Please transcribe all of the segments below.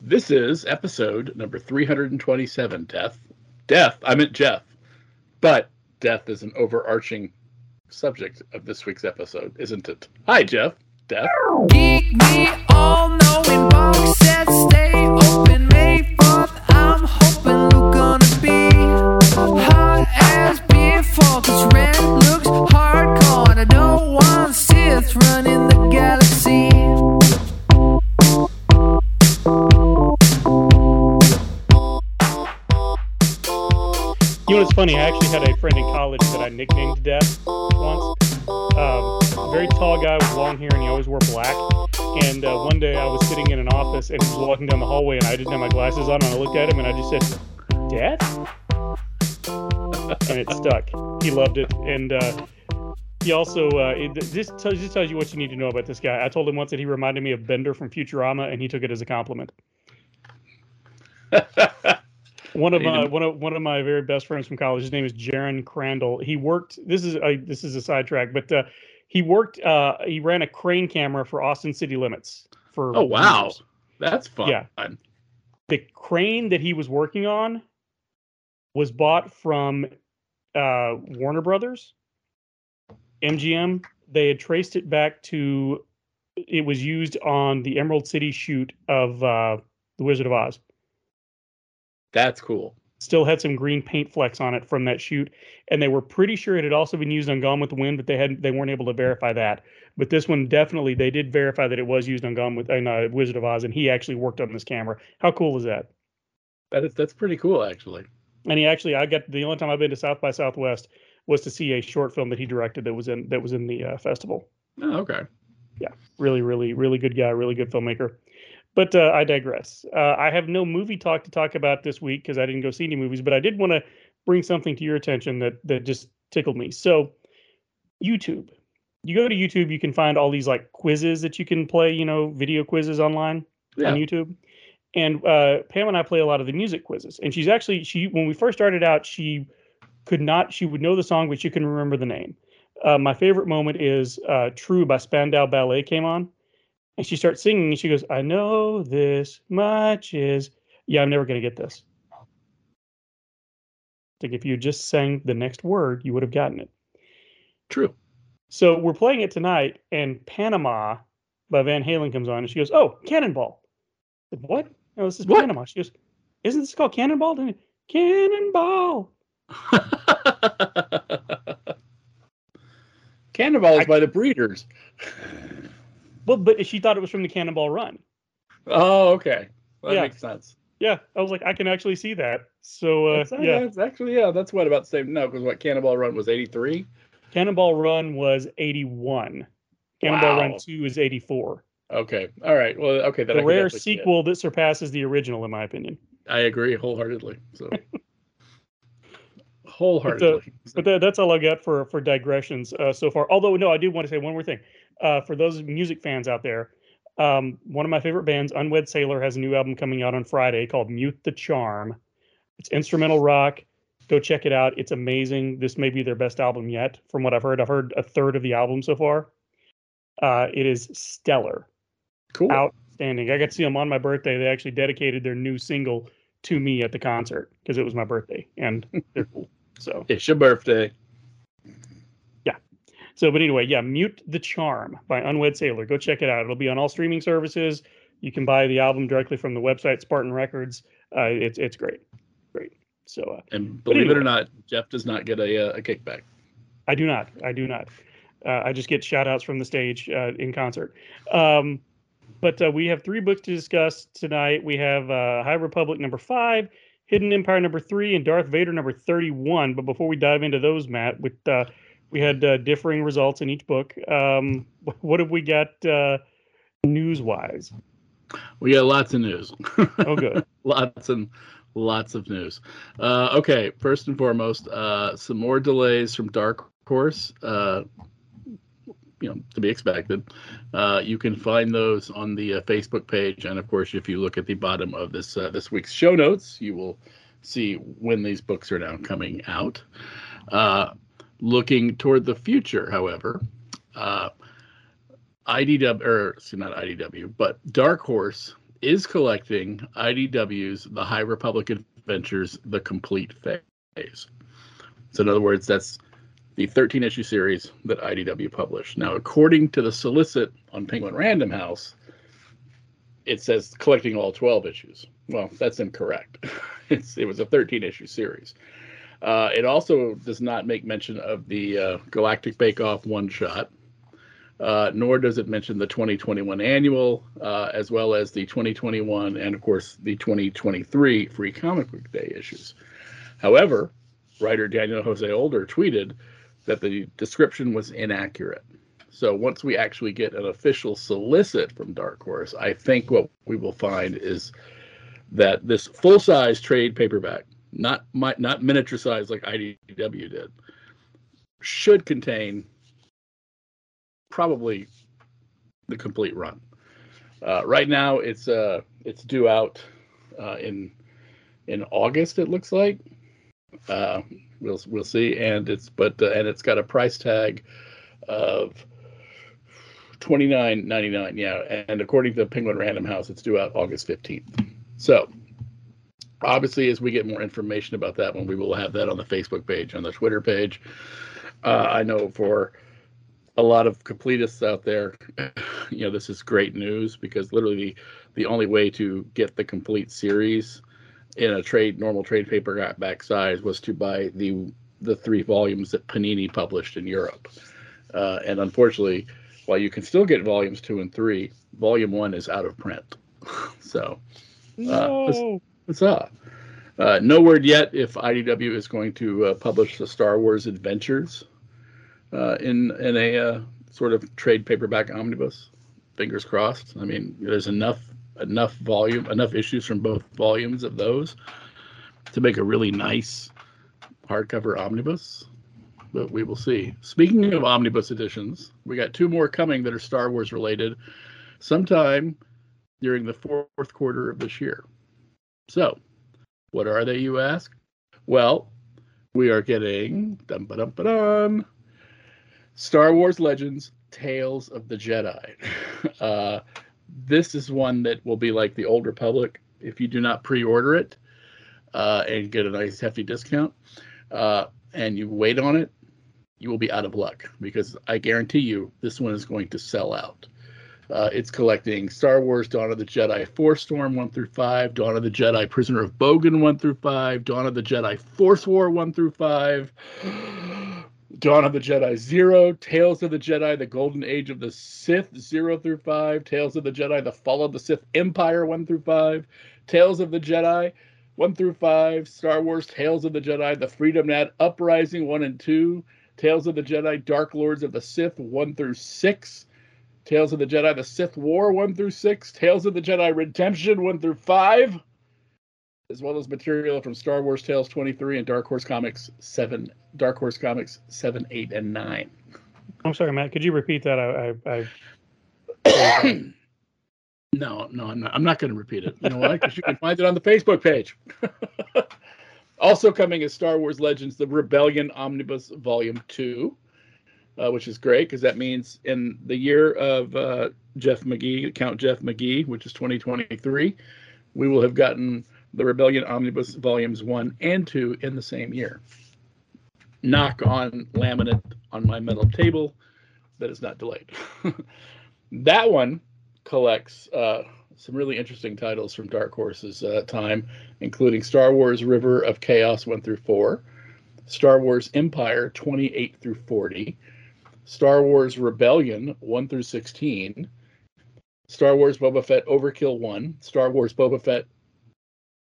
This is episode number 327, Death. Death, I meant Jeff. But death is an overarching subject of this week's episode, isn't it? Hi, Jeff. Death. All knowing box funny? I actually had a friend in college that I nicknamed Death once. Um, very tall guy with long hair, and he always wore black. And uh, one day I was sitting in an office, and he was walking down the hallway, and I didn't have my glasses on, and I looked at him, and I just said, "Death," and it stuck. He loved it, and uh, he also uh, it, this tells this tells you what you need to know about this guy. I told him once that he reminded me of Bender from Futurama, and he took it as a compliment. One of my one of one of my very best friends from college. His name is Jaron Crandall. He worked. This is a this is a sidetrack, but uh, he worked. Uh, he ran a crane camera for Austin City Limits for. Oh, wow. years. That's fun. Yeah. The crane that he was working on was bought from uh, Warner Brothers, MGM. They had traced it back to. It was used on the Emerald City shoot of uh, The Wizard of Oz. That's cool. still had some green paint flecks on it from that shoot, and they were pretty sure it had also been used on Gone with the Wind, but they hadn't they weren't able to verify that. But this one definitely they did verify that it was used on Gone with in, uh, Wizard of Oz, and he actually worked on this camera. How cool is that? That is that's pretty cool actually. And he actually I got the only time I've been to South by Southwest was to see a short film that he directed that was in that was in the uh, festival. Oh, okay. Yeah, really, really, really good guy, really good filmmaker. But uh, I digress. Uh, I have no movie talk to talk about this week because I didn't go see any movies. But I did want to bring something to your attention that that just tickled me. So, YouTube. You go to YouTube, you can find all these like quizzes that you can play. You know, video quizzes online Yeah. on YouTube. And uh, Pam and I play a lot of the music quizzes. And she's actually she when we first started out, she could not she would know the song, but she couldn't remember the name. Uh, my favorite moment is uh, "True" by Spandau Ballet came on, and she starts singing. And she goes, "I know this much is yeah, I'm never gonna get this." Like if you just sang the next word, you would have gotten it. True. So we're playing it tonight, and Panama by Van Halen comes on, and she goes, "Oh, Cannonball." I said, what? No, this is What? Panama. She goes, "Isn't this called Cannonball?" And Cannonball. Cannonball is I- by the Breeders. Well, but she thought it was from the Cannonball Run. Oh, okay. Well, that Yeah. makes sense. Yeah, I was like, I can actually see that. So uh, That's, yeah, that's actually yeah. That's what about the same. No, because what Cannonball Run was eighty three. Cannonball Run was 81. Cannonball Run 2 is 84. Okay. All right. Well, okay. I The can rare sequel that surpasses the original, in my opinion. I agree wholeheartedly. So. wholeheartedly. But that, that's all I got for for digressions uh, so far. Although no, I do want to say one more thing. Uh, for those music fans out there, um, one of my favorite bands, Unwed Sailor, has a new album coming out on Friday called Mute the Charm. It's instrumental rock. Go check it out. It's amazing. This may be their best album yet, from what I've heard. I've heard a third of the album so far. Uh, it is stellar, cool. outstanding. I got to see them on my birthday. They actually dedicated their new single to me at the concert because it was my birthday, and they're cool. So It's your birthday. Yeah. So, but anyway, yeah, Mute the Charm by Unwed Sailor. Go check it out. It'll be on all streaming services. You can buy the album directly from the website Spartan Records. Uh, it's it's great, great. So uh, And believe it or not, Jeff does not get a, uh, a kickback. I do not, I do not. Uh, I just get shout outs from the stage uh, in concert. Um, but uh, we have three books to discuss tonight. We have uh, High Republic number five, Hidden Empire number three, and Darth Vader number thirty-one. But before we dive into those, Matt, with uh, we had uh, differing results in each book. Um, what have we got uh, news-wise? We got lots of news. Oh, good. lots and lots of news. Uh, okay, first and foremost, uh, some more delays from Dark Horse. Uh, you know, to be expected. Uh, you can find those on the uh, Facebook page, and of course, if you look at the bottom of this uh, this week's show notes, you will see when these books are now coming out. Uh, looking toward the future, however, uh, IDW or excuse not IDW, but Dark Horse is collecting IDW's The High Republic Adventures: The Complete Phase. So, in other words, that's the 13 issue series that IDW published. Now, according to the solicit on Penguin Random House, it says collecting all 12 issues. Well, that's incorrect. It's, it was a 13 issue series. Uh, it also does not make mention of the uh, Galactic Bake Off one shot, uh, nor does it mention the 2021 annual, uh, as well as the 2021 and, of course, the 2023 Free Comic Book Day issues. However, writer Daniel Jose Older tweeted that the description was inaccurate. So once we actually get an official solicit from Dark Horse, I think what we will find is that this full-size trade paperback, not my, not miniature size like IDW did, should contain probably the complete run. Uh, right now, it's uh, it's due out uh, in in August. It looks like. We'll we'll see, and it's but uh, and it's got a price tag of twenty nine ninety nine. Yeah, and according to Penguin Random House, it's due out August fifteenth. So obviously, as we get more information about that one, we will have that on the Facebook page, on the Twitter page. Uh, I know for a lot of completists out there, you know, this is great news because literally the, the only way to get the complete series in a trade normal trade paperback size was to buy the the three volumes that Panini published in Europe. Uh, and unfortunately, while you can still get volumes two and three, volume one is out of print. so No. what's up? Uh, no word yet if IDW is going to uh, publish the Star Wars Adventures uh, in in a uh, sort of trade paperback omnibus. Fingers crossed. I mean, there's enough enough volume, enough issues from both volumes of those to make a really nice hardcover omnibus. But we will see. Speaking of omnibus editions, we got two more coming that are Star Wars related sometime during the fourth quarter of this year. So, what are they, you ask? Well, we are getting dum ba dum ba dum Star Wars Legends Tales of the Jedi. Uh, this is one that will be like the Old Republic. If you do not pre order it uh, and get a nice hefty discount uh, and you wait on it, you will be out of luck because I guarantee you this one is going to sell out. Uh, it's collecting Star Wars Dawn of the Jedi Force Storm 1 through 5, Dawn of the Jedi Prisoner of Bogan 1 through 5, Dawn of the Jedi Force War 1 through 5, Dawn of the Jedi Zero, Tales of the Jedi The Golden Age of the Sith 0 through 5, Tales of the Jedi The Fall of the Sith Empire 1 through 5, Tales of the Jedi 1 through 5, Star Wars Tales of the Jedi The Freedom Nadd Uprising 1 and 2, Tales of the Jedi Dark Lords of the Sith 1 through 6, Tales of the Jedi The Sith War 1 through 6, Tales of the Jedi Redemption 1 through 5, as well as material from Star Wars Tales 23 and Dark Horse Comics 7, Dark Horse Comics 7, 8, and 9. I'm sorry, Matt. Could you repeat that? I, I, I No, no, I'm not. I'm not going to repeat it. You know why? Because you can find it on the Facebook page. also coming is Star Wars Legends: The Rebellion Omnibus Volume Two, uh, which is great because that means in the year of uh, Jeff McGee, Count Jeff McGee, which is 2023, we will have gotten the Rebellion Omnibus Volumes One and Two in the same year. Knock on laminate on my metal table that is not delayed. that one collects uh, some really interesting titles from Dark Horse's uh, time, including Star Wars River of Chaos 1 through 4, Star Wars Empire 28 through 40, Star Wars Rebellion 1 through 16, Star Wars Boba Fett Overkill 1, Star Wars Boba Fett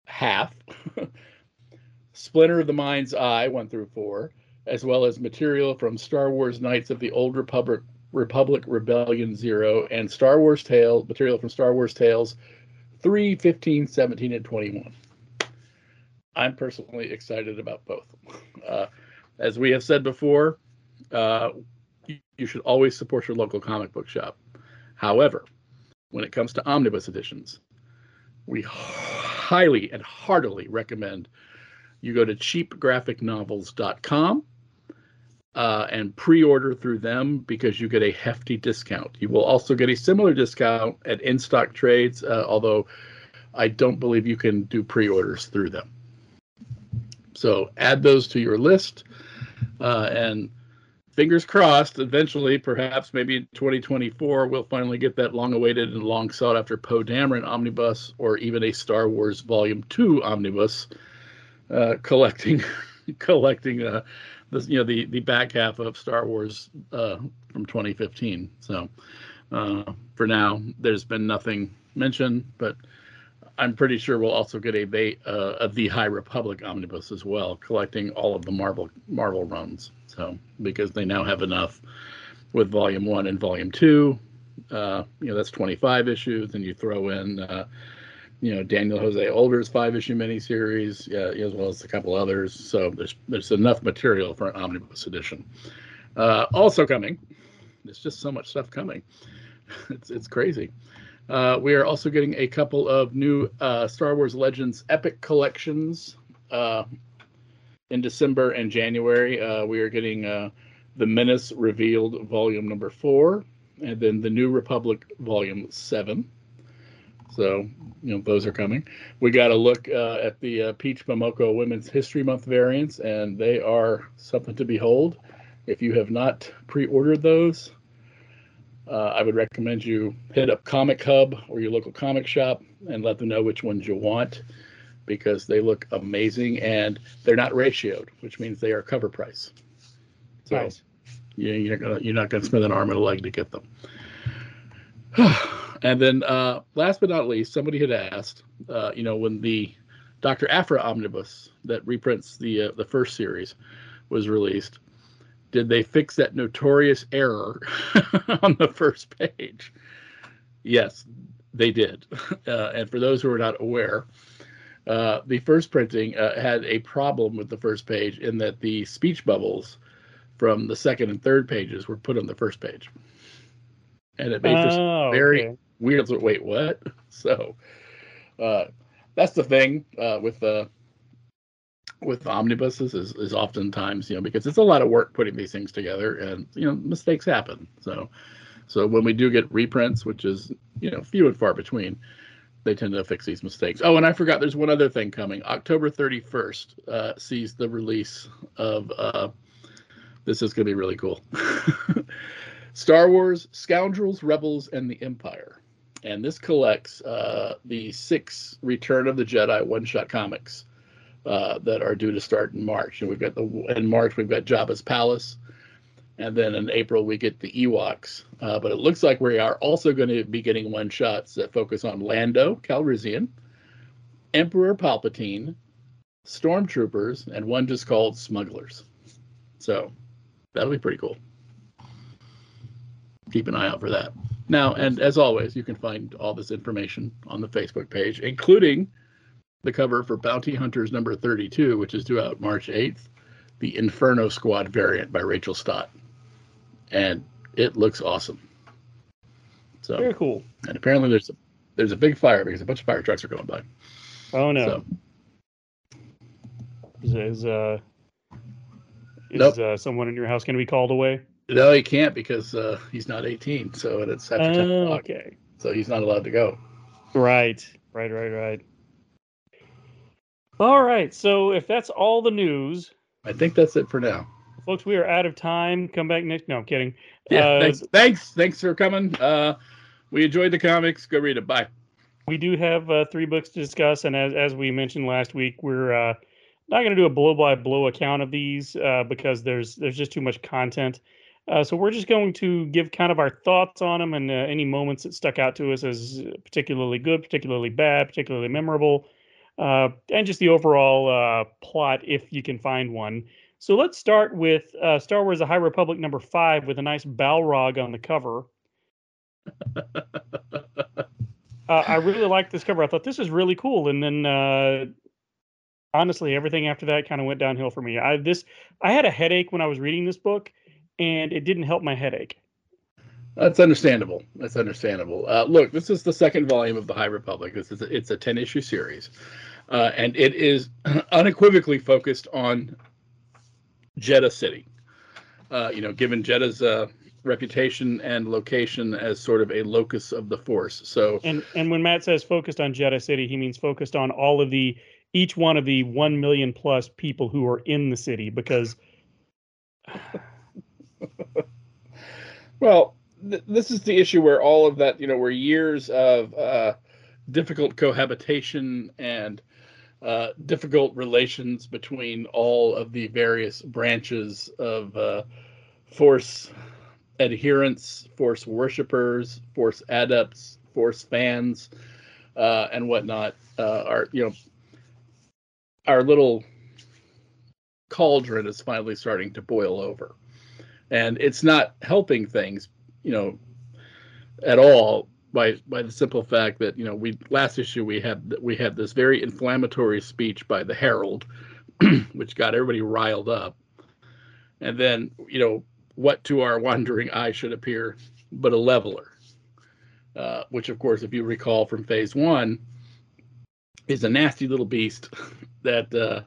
half, Splinter of the Mind's Eye 1 through 4, as well as material from Star Wars Knights of the Old Republic Republic Rebellion Zero, and Star Wars Tales, material from Star Wars Tales 3, 15, 17, and 21. I'm personally excited about both. Uh, as we have said before, uh, you should always support your local comic book shop. However, when it comes to omnibus editions, we highly and heartily recommend you go to cheapgraphicnovels.com uh, and pre-order through them because you get a hefty discount. You will also get a similar discount at in-stock trades, uh, although I don't believe you can do pre-orders through them. So add those to your list, uh, and fingers crossed. Eventually, perhaps maybe in 2024, we'll finally get that long-awaited and long sought-after Poe Dameron omnibus, or even a Star Wars Volume Two omnibus, uh, collecting collecting uh, this you know the the back half of Star Wars uh, from 2015. So uh, for now, there's been nothing mentioned, but I'm pretty sure we'll also get a uh, a the High Republic omnibus as well, collecting all of the Marvel Marvel runs. So because they now have enough with Volume One and Volume Two, uh, you know that's 25 issues, and you throw in. Uh, you know Daniel Jose Older's five issue miniseries, yeah, as well as a couple others. So there's there's enough material for an omnibus edition. Uh, also coming, there's just so much stuff coming. it's it's crazy. Uh, we are also getting a couple of new uh, Star Wars Legends Epic collections uh, in December and January. Uh, we are getting uh, the Menace Revealed Volume Number Four, and then the New Republic Volume Seven. So, you know, those are coming. We got to look uh, at the Peach Momoko Women's History Month variants, and they are something to behold. If you have not pre ordered those, uh, I would recommend you hit up Comic Hub or your local comic shop and let them know which ones you want because they look amazing and they're not ratioed, which means they are cover price. So Nice. you, you're, gonna, you're not going to spend an arm and a leg to get them. And then, uh, last but not least, somebody had asked, uh, you know, when the Dr. Aphra omnibus that reprints the uh, the first series was released, did they fix that notorious error on the first page? Yes, they did. Uh, and for those who are not aware, uh, the first printing uh, had a problem with the first page in that the speech bubbles from the second and third pages were put on the first page. And it made Oh, very okay. weird. Wait, what? So uh, that's the thing uh, with uh, with omnibuses is, is oftentimes you know because it's a lot of work putting these things together and you know mistakes happen. So so when we do get reprints, which is you know few and far between, they tend to fix these mistakes. Oh, and I forgot there's one other thing coming. October 31st uh, sees the release of uh, this is going to be really cool. Star Wars Scoundrels, Rebels, and the Empire. And this collects uh, the six Return of the Jedi one shot comics uh, that are due to start in March. And we've got the in March we've got Jabba's Palace, and then in April we get the Ewoks. Uh, but it looks like we are also going to be getting one shots that focus on Lando Calrissian, Emperor Palpatine, Stormtroopers, and one just called Smugglers. So that'll be pretty cool. Keep an eye out for that. Now, and as always, you can find all this information on the Facebook page, including the cover for Bounty Hunters number 32, which is due out March 8th, the Inferno Squad variant by Rachael Stott. And it looks awesome. So Very cool. and apparently there's a there's a big fire because a bunch of fire trucks are going by. Oh no. So Is, is uh is Nope. uh, someone in your house going to be called away? no, he can't because uh, he's not 18. So it's after 10 Oh, o'clock. okay. So he's not allowed to go. Right. Right. Right. Right. All right. So if that's all the news, I think that's it for now. folks, we are out of time. Come back next. No, I'm kidding. Yeah, Uh, thanks, thanks, thanks for coming. Uh, we enjoyed the comics. Go read it. Bye. we do have uh, three books to discuss, and as as we mentioned last week, we're uh, not going to do a blow by blow account of these uh, because there's there's just too much content. Uh, so we're just going to give kind of our thoughts on them and uh, any moments that stuck out to us as particularly good, particularly bad, particularly memorable, uh, and just the overall uh, plot if you can find one. So let's start with uh, Star Wars: The High Republic number five with a nice Balrog on the cover. I really like this cover. I thought this is really cool, and then uh, honestly, everything after that kind of went downhill for me. I this I had a headache when I was reading this book, and it didn't help my headache. That's understandable. That's understandable. Uh, look, this is the second volume of the High Republic. This is a, it's a ten issue series, uh, and it is unequivocally focused on Jedha City. Uh, you know, given Jedha's uh, reputation and location as sort of a locus of the Force. So And and when Matt says focused on Jedha City, he means focused on all of the each one of the one million plus people who are in the city because Well, th- this is the issue where all of that, you know, where years of uh, difficult cohabitation and uh, difficult relations between all of the various branches of uh, Force adherents, Force worshippers, Force adepts, Force fans, uh, and whatnot uh, are, you know, our little cauldron is finally starting to boil over. And it's not helping things you know at all by by the simple fact that you know we last issue we had we had this very inflammatory speech by the herald which got everybody riled up. And then you know what to our wandering eye should appear but a leveler uh, which of course if you recall from phase one is a nasty little beast that uh,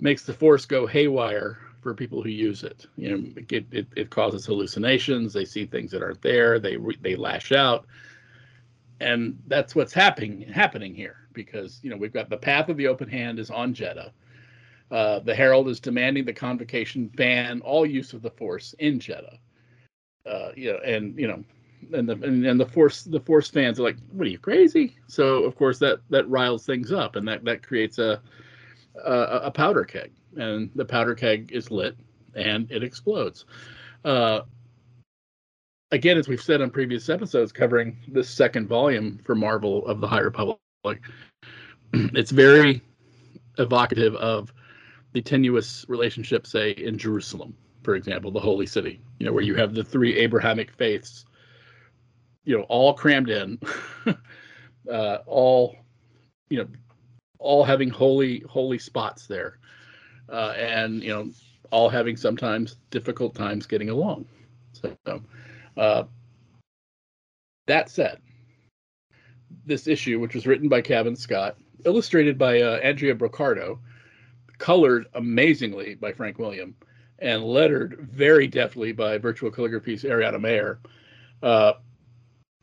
makes the force go haywire for people who use it. You know, it, it, it causes hallucinations. They see things that aren't there. They they lash out, and that's what's happening happening here because you know we've got the path of the open hand is on Jedha. Uh, the Herald is demanding the convocation ban all use of the Force in Jedha. Uh, you know, and you know, and the and, and the Force the Force fans are like, "What are you crazy?" So of course that that riles things up, and that that creates a a, a powder keg, and the powder keg is lit and it explodes. Uh, again, as we've said on previous episodes covering this second volume for Marvel of the High Republic, it's very evocative of the tenuous relationship, say, in Jerusalem, for example, the Holy City, you know, where you have the three Abrahamic faiths, you know, all crammed in, uh, all, you know, all having holy holy spots there, uh, and you know, all having sometimes difficult times getting along. So, uh, that said, this issue, which was written by Cavan Scott, illustrated by uh, Andrea Broccardo, colored amazingly by Frank William, and lettered very deftly by virtual calligraphy's Ariana Maher, uh,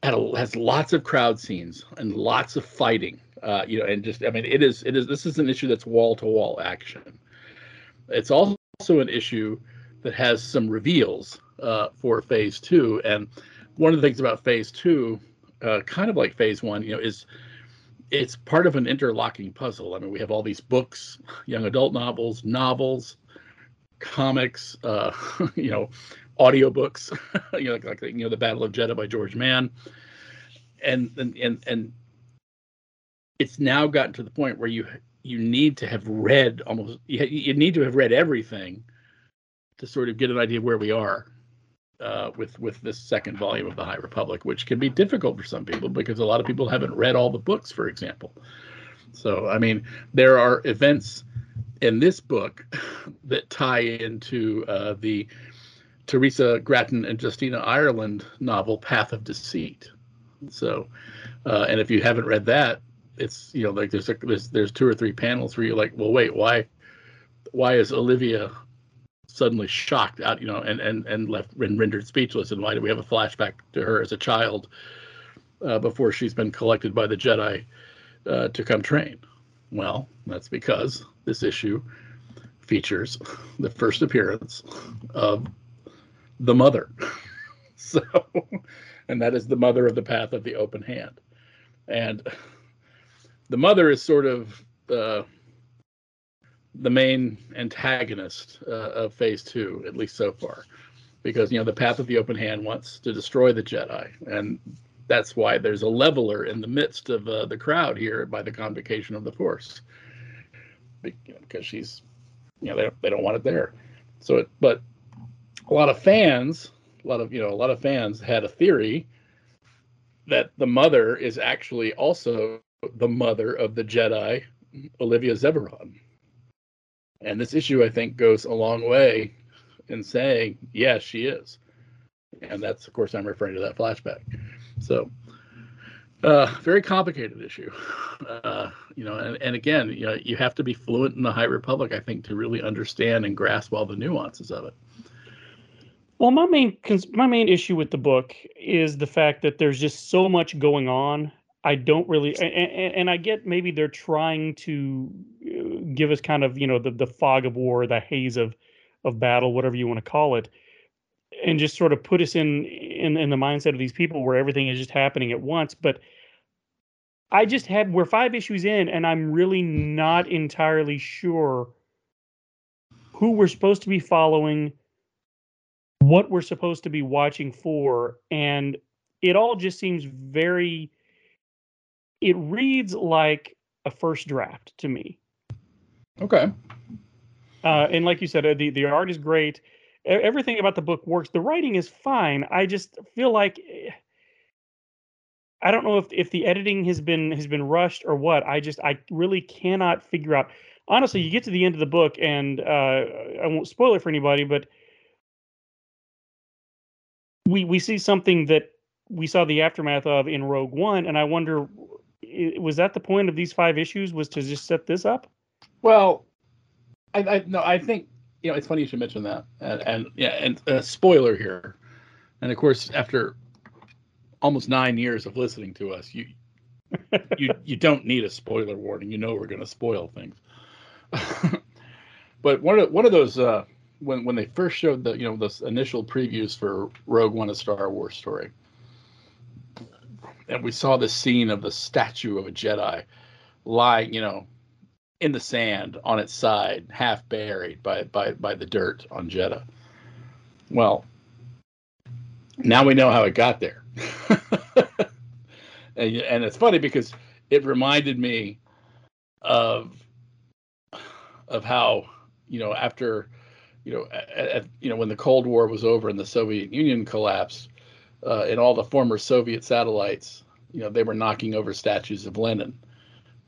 a, has lots of crowd scenes and lots of fighting. Uh, you know, and just I mean, it is it is this is an issue that's wall to wall action. It's also an issue that has some reveals uh, for phase two, and one of the things about phase two, uh, kind of like phase one, you know, is it's part of an interlocking puzzle. I mean, we have all these books, young adult novels, novels, comics, uh, you know, audiobooks, you know, like, like you know, the Battle of Jedha by George Mann, and and and and it's now gotten to the point where you you need to have read almost you, need to have read everything to sort of get an idea of where we are uh, with with this second volume of the High Republic, which can be difficult for some people because a lot of people haven't read all the books, for example. So, I mean, there are events in this book that tie into uh, the Teresa Gratton and Justina Ireland novel Path of Deceit. So, uh, and if you haven't read that, it's you know like there's a, there's there's two or three panels where you're like, well, wait, why why is Olivia suddenly shocked out, you know, and and and left and rendered speechless, and why do we have a flashback to her as a child uh, before she's been collected by the Jedi uh, to come train? Well, that's because this issue features the first appearance of the mother. so, and that is the mother of the path of the open hand. And the mother is sort of the main antagonist uh, of phase two, at least so far, because, you know, the path of the open hand wants to destroy the Jedi. And that's why there's a leveler in the midst of uh, the crowd here by the convocation of the Force, because she's, you know, they, they don't want it there. So, it, but a lot of fans, a lot of you know, a lot of fans had a theory that the mother is actually also the mother of the Jedi, Olivia Zeveron. And this issue, I think, goes a long way in saying, yes, she is. And that's, of course, I'm referring to that flashback. So, uh, very complicated issue. Uh, you know, and, and again, you know, you have to be fluent in the High Republic, I think, to really understand and grasp all the nuances of it. Well, my main my main issue with the book is the fact that there's just so much going on. I don't really, and, and, and I get maybe they're trying to uh, give us kind of you know the the fog of war, the haze of of battle, whatever you want to call it, and just sort of put us in in in the mindset of these people where everything is just happening at once. But I just had we're five issues in, and I'm really not entirely sure who we're supposed to be following what we're supposed to be watching for and it all just seems very it reads like a first draft to me. Okay. uh, and like you said uh, the, the art is great. Everything about the book works. The writing is fine. I just feel like eh, i don't know if, if the editing has been has been rushed or what. I just i really cannot figure out. Honestly you get to the end of the book and uh, i won't spoil it for anybody but we we see something that we saw the aftermath of in Rogue One, and I wonder, was that the point of these five issues? Was to just set this up? Well, I, I no, I think you know it's funny you should mention that, and, and yeah, and a spoiler here, and of course after almost nine years of listening to us, you you you don't need a spoiler warning. You know we're going to spoil things. but one of one of those uh, when when they first showed the you know those initial previews for Rogue One: A Star Wars Story, and we saw this scene of the statue of a Jedi lying, you know, in the sand on its side, half buried by by by the dirt on Jedha. Well, now we know how it got there. and, and it's funny because it reminded me of of how you know after you know at, at, you know when the Cold War was over and the Soviet Union collapsed, uh, and all the former Soviet satellites, you know, they were knocking over statues of Lenin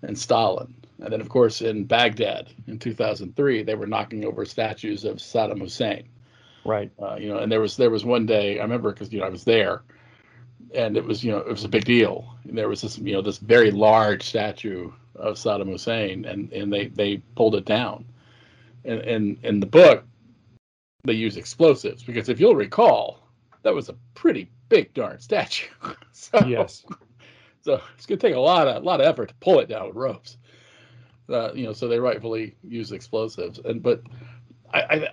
and Stalin. And then, of course, in Baghdad in 2003, they were knocking over statues of Saddam Hussein. Right. Uh, you know, and there was there was one day I remember because you know I was there, and it was you know it was a big deal. And there was this you know this very large statue of Saddam Hussein, and and they they pulled it down. And and in the book, they use explosives because if you'll recall, that was a pretty big darn statue. so, Yes. So it's gonna take a lot of a lot of effort to pull it down with ropes. Uh, you know, so they rightfully use explosives. And but I, I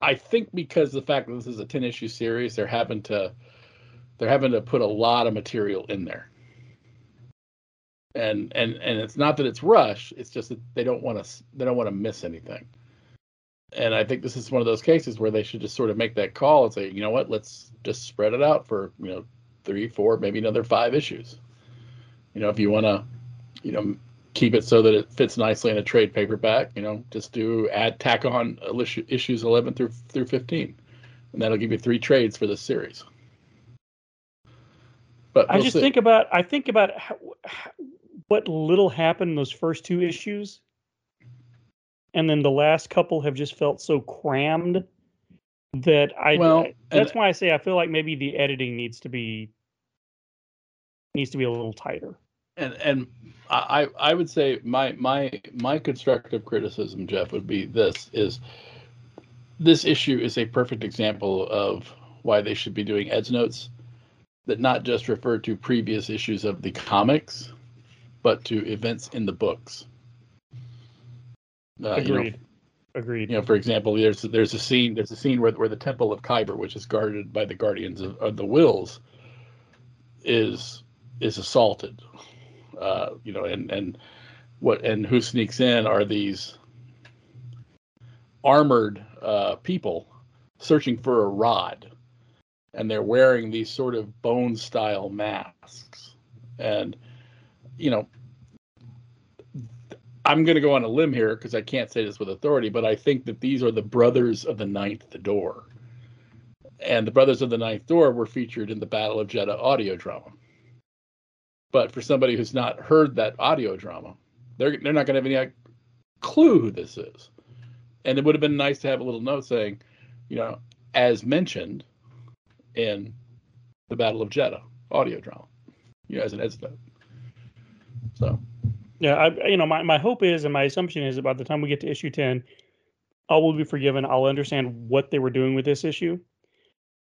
I think because the fact that this is a 10 issue series, they're having to they're having to put a lot of material in there. And and and it's not that it's rush, it's just that they don't want to they don't want to miss anything. And I think this is one of those cases where they should just sort of make that call and say, you know what, let's just spread it out for, you know, three, four, maybe another five issues. You know, if you want to, you know, keep it so that it fits nicely in a trade paperback, you know, just do add tack on issue- issues 11 through through 15. And that'll give you three trades for this series. But I we'll just see. think about I think about how, how, what little happened in those first two issues, and then the last couple have just felt so crammed that I. Well, I- that's and- why I say I feel like maybe the editing needs to be needs to be a little tighter. and and I I would say my my my constructive criticism, Jeff, would be this is this issue is a perfect example of why they should be doing Ed's notes that not just refer to previous issues of the comics, but to events in the books. Uh, you know, Agreed. Agreed. you know, for example, there's there's a scene there's a scene where where the temple of Kyber, which is guarded by the guardians of, of the Whills, is is assaulted. Uh, you know, and and what and who sneaks in are these armored uh, people searching for a rod, and they're wearing these sort of bone style masks, and you know I'm going to go on a limb here because I can't say this with authority, but I think that these are the brothers of the Ninth Door. And the brothers of the Ninth Door were featured in the Battle of Jedha audio drama. But for somebody who's not heard that audio drama, they're they're not going to have any clue who this is. And it would have been nice to have a little note saying, you know, as mentioned in the Battle of Jedha audio drama, you know, as an edit note. So Yeah, I you know my, my hope is and my assumption is that by the time we get to issue ten, all will be forgiven. I'll understand what they were doing with this issue.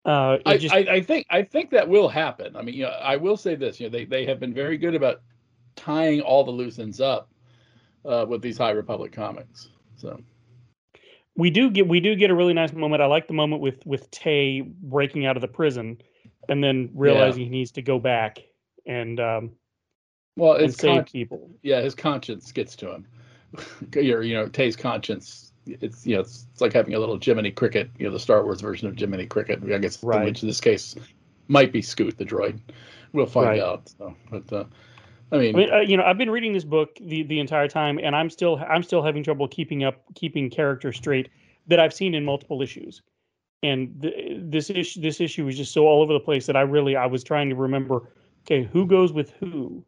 Uh, I, just, I, I think I think that will happen. I mean, you know, I will say this. You know, they, they have been very good about tying all the loose ends up uh, with these High Republic comics. So we do get we do get a really nice moment. I like the moment with with Tey breaking out of the prison and then realizing he needs to go back and um well, it's save con- people. yeah, his conscience gets to him. Your you know Tey's conscience. It's you know it's, it's like having a little Jiminy Cricket. You know the Star Wars version of Jiminy Cricket. I guess Right. which in this case might be Scoot the droid. We'll find Right. out. So, but uh, I mean, I mean, uh, you know, I've been reading this book the the entire time, and I'm still I'm still having trouble keeping up keeping character straight that I've seen in multiple issues. And th- this issue this issue was just so all over the place that I really I was trying to remember. Okay, who goes with who?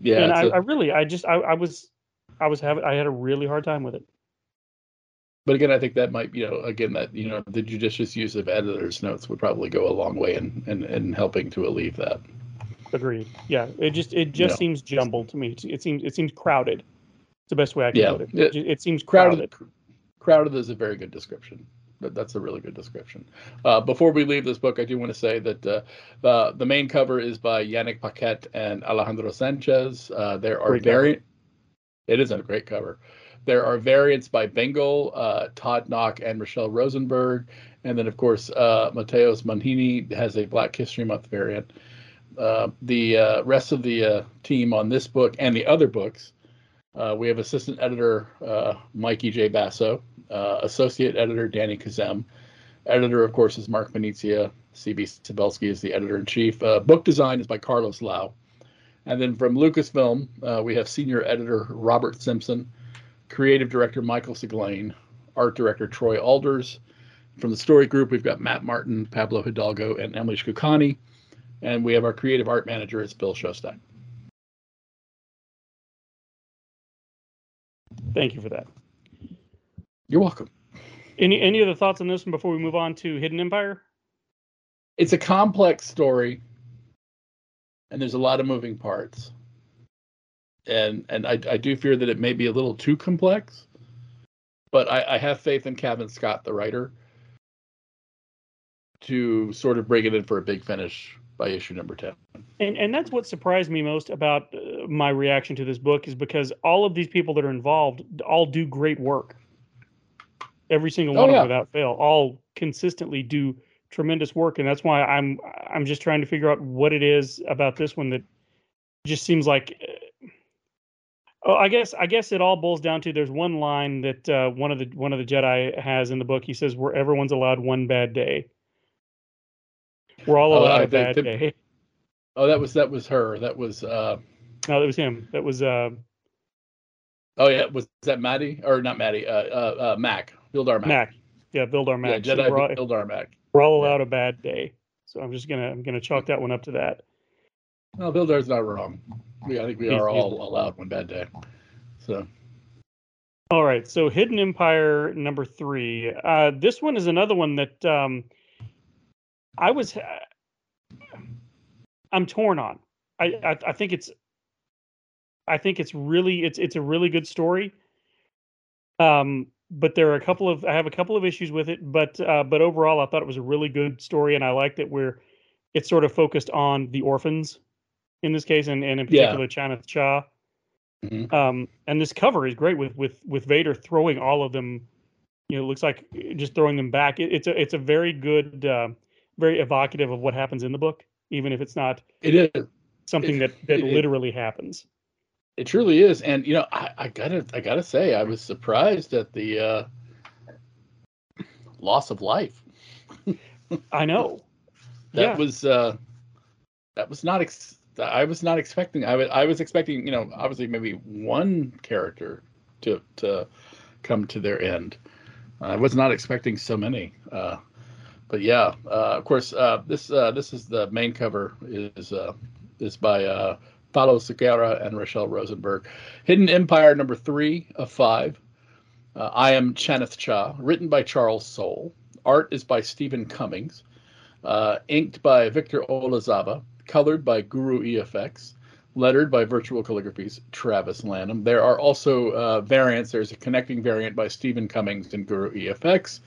Yeah, and I, a- I really I just I, I was I was having I had a really hard time with it. But again, I think that might, you know, again, that, you know, the judicious use of editor's notes would probably go a long way in, in, in helping to alleviate that. Agreed. Yeah, it just it just Yeah. seems jumbled to me. It, it seems it seems crowded. It's the best way I can Yeah, put it. it- It, it seems crowded. Crowded, crowded is a very good description. That, that's a really good description. Uh, before we leave this book, I do want to say that uh, the the main cover is by Yanick Paquette and Alejandro Sanchez. Uh, there are variant. It is a great cover. There are variants by Bengal, uh, Todd Nauck, and Michelle Rosenberg, and then of course uh, Mateos Manhini has a Black History Month variant. Uh, the uh, rest of the uh, team on this book and the other books, uh, we have assistant editor uh, Mikey J. Basso, uh, associate editor Danny Khazem, editor of course is Mark Venezia, CB Cebulski is the editor in chief. Uh, book design is by Carlos Lao, and then from Lucasfilm uh, we have senior editor Robert Simpson, creative director Michael Siglain, art director Troy Alders. From the story group, we've got Matt Martin, Pablo Hidalgo, and Emily Shkoukani. And we have our creative art manager is Phil Szostak. Thank you for that. You're welcome. Any any other thoughts on this one before we move on to Hidden Empire? It's a complex story, and there's a lot of moving parts. And and I, I do fear that it may be a little too complex, but I, I have faith in Cavan Scott, the writer, to sort of bring it in for a big finish by issue number 10. And and that's what surprised me most about uh, my reaction to this book is because all of these people that are involved all do great work. Every single Oh, one of yeah. them without fail, all consistently do tremendous work, and that's why I'm I'm just trying to figure out what it is about this one that just seems like. uh, Oh, I guess I guess it all boils down to there's one line that uh, one of the one of the Jedi has in the book. He says, "Where everyone's allowed one bad day. We're all Oh, allowed I a bad day." Oh, that was that was her. That was uh No, that was him. That was uh, oh yeah, was that Maddie or not Maddie? Uh uh, uh Mac. Vildar Mac. Mac. Yeah, Vildar Mac. Yeah, So Jedi we're, all, Vildar Mac. we're all yeah. allowed a bad day. So I'm just gonna I'm gonna chalk that one up to that. Well, Vildar's not wrong. We, I think we are all allowed one bad day. So All right, so Hidden Empire number three. Uh, this one is another one that um, I was. I'm torn on. I, I I think it's. I think it's really it's it's a really good story. Um, but there are a couple of I have a couple of issues with it, but uh, but overall I thought it was a really good story, and I liked it where it's sort of focused on the orphans in this case, and, and in Yeah. particular Chanath Cha. Mhm. Um, and this cover is great with with with Vader throwing all of them. You know, it looks like just throwing them back. It, it's a it's a very good, uh, very evocative of what happens in the book, even if it's not it is. something that that it- literally happens. It truly is, and you know, I, I gotta, I gotta say, I was surprised at the uh, loss of life. I know. That yeah. was, uh, that was not. Ex- I was not expecting. I was, was expecting, you know, obviously maybe one character to to come to their end. I was not expecting so many. Uh, but yeah, uh, of course, uh, this uh, this is the main cover is uh, is by uh, Paulo Siqueira and Rachelle Rosenberg. Hidden Empire number three of five. Uh, I am Chanath Cha, written by Charles Soule. Art is by Steven Cummings. Uh, inked by Victor Olazaba. Colored by Guru EFX. Lettered by Virtual Calligraphy's Travis Lanham. There are also uh, variants. There's a connecting variant by Steven Cummings and Guru EFX.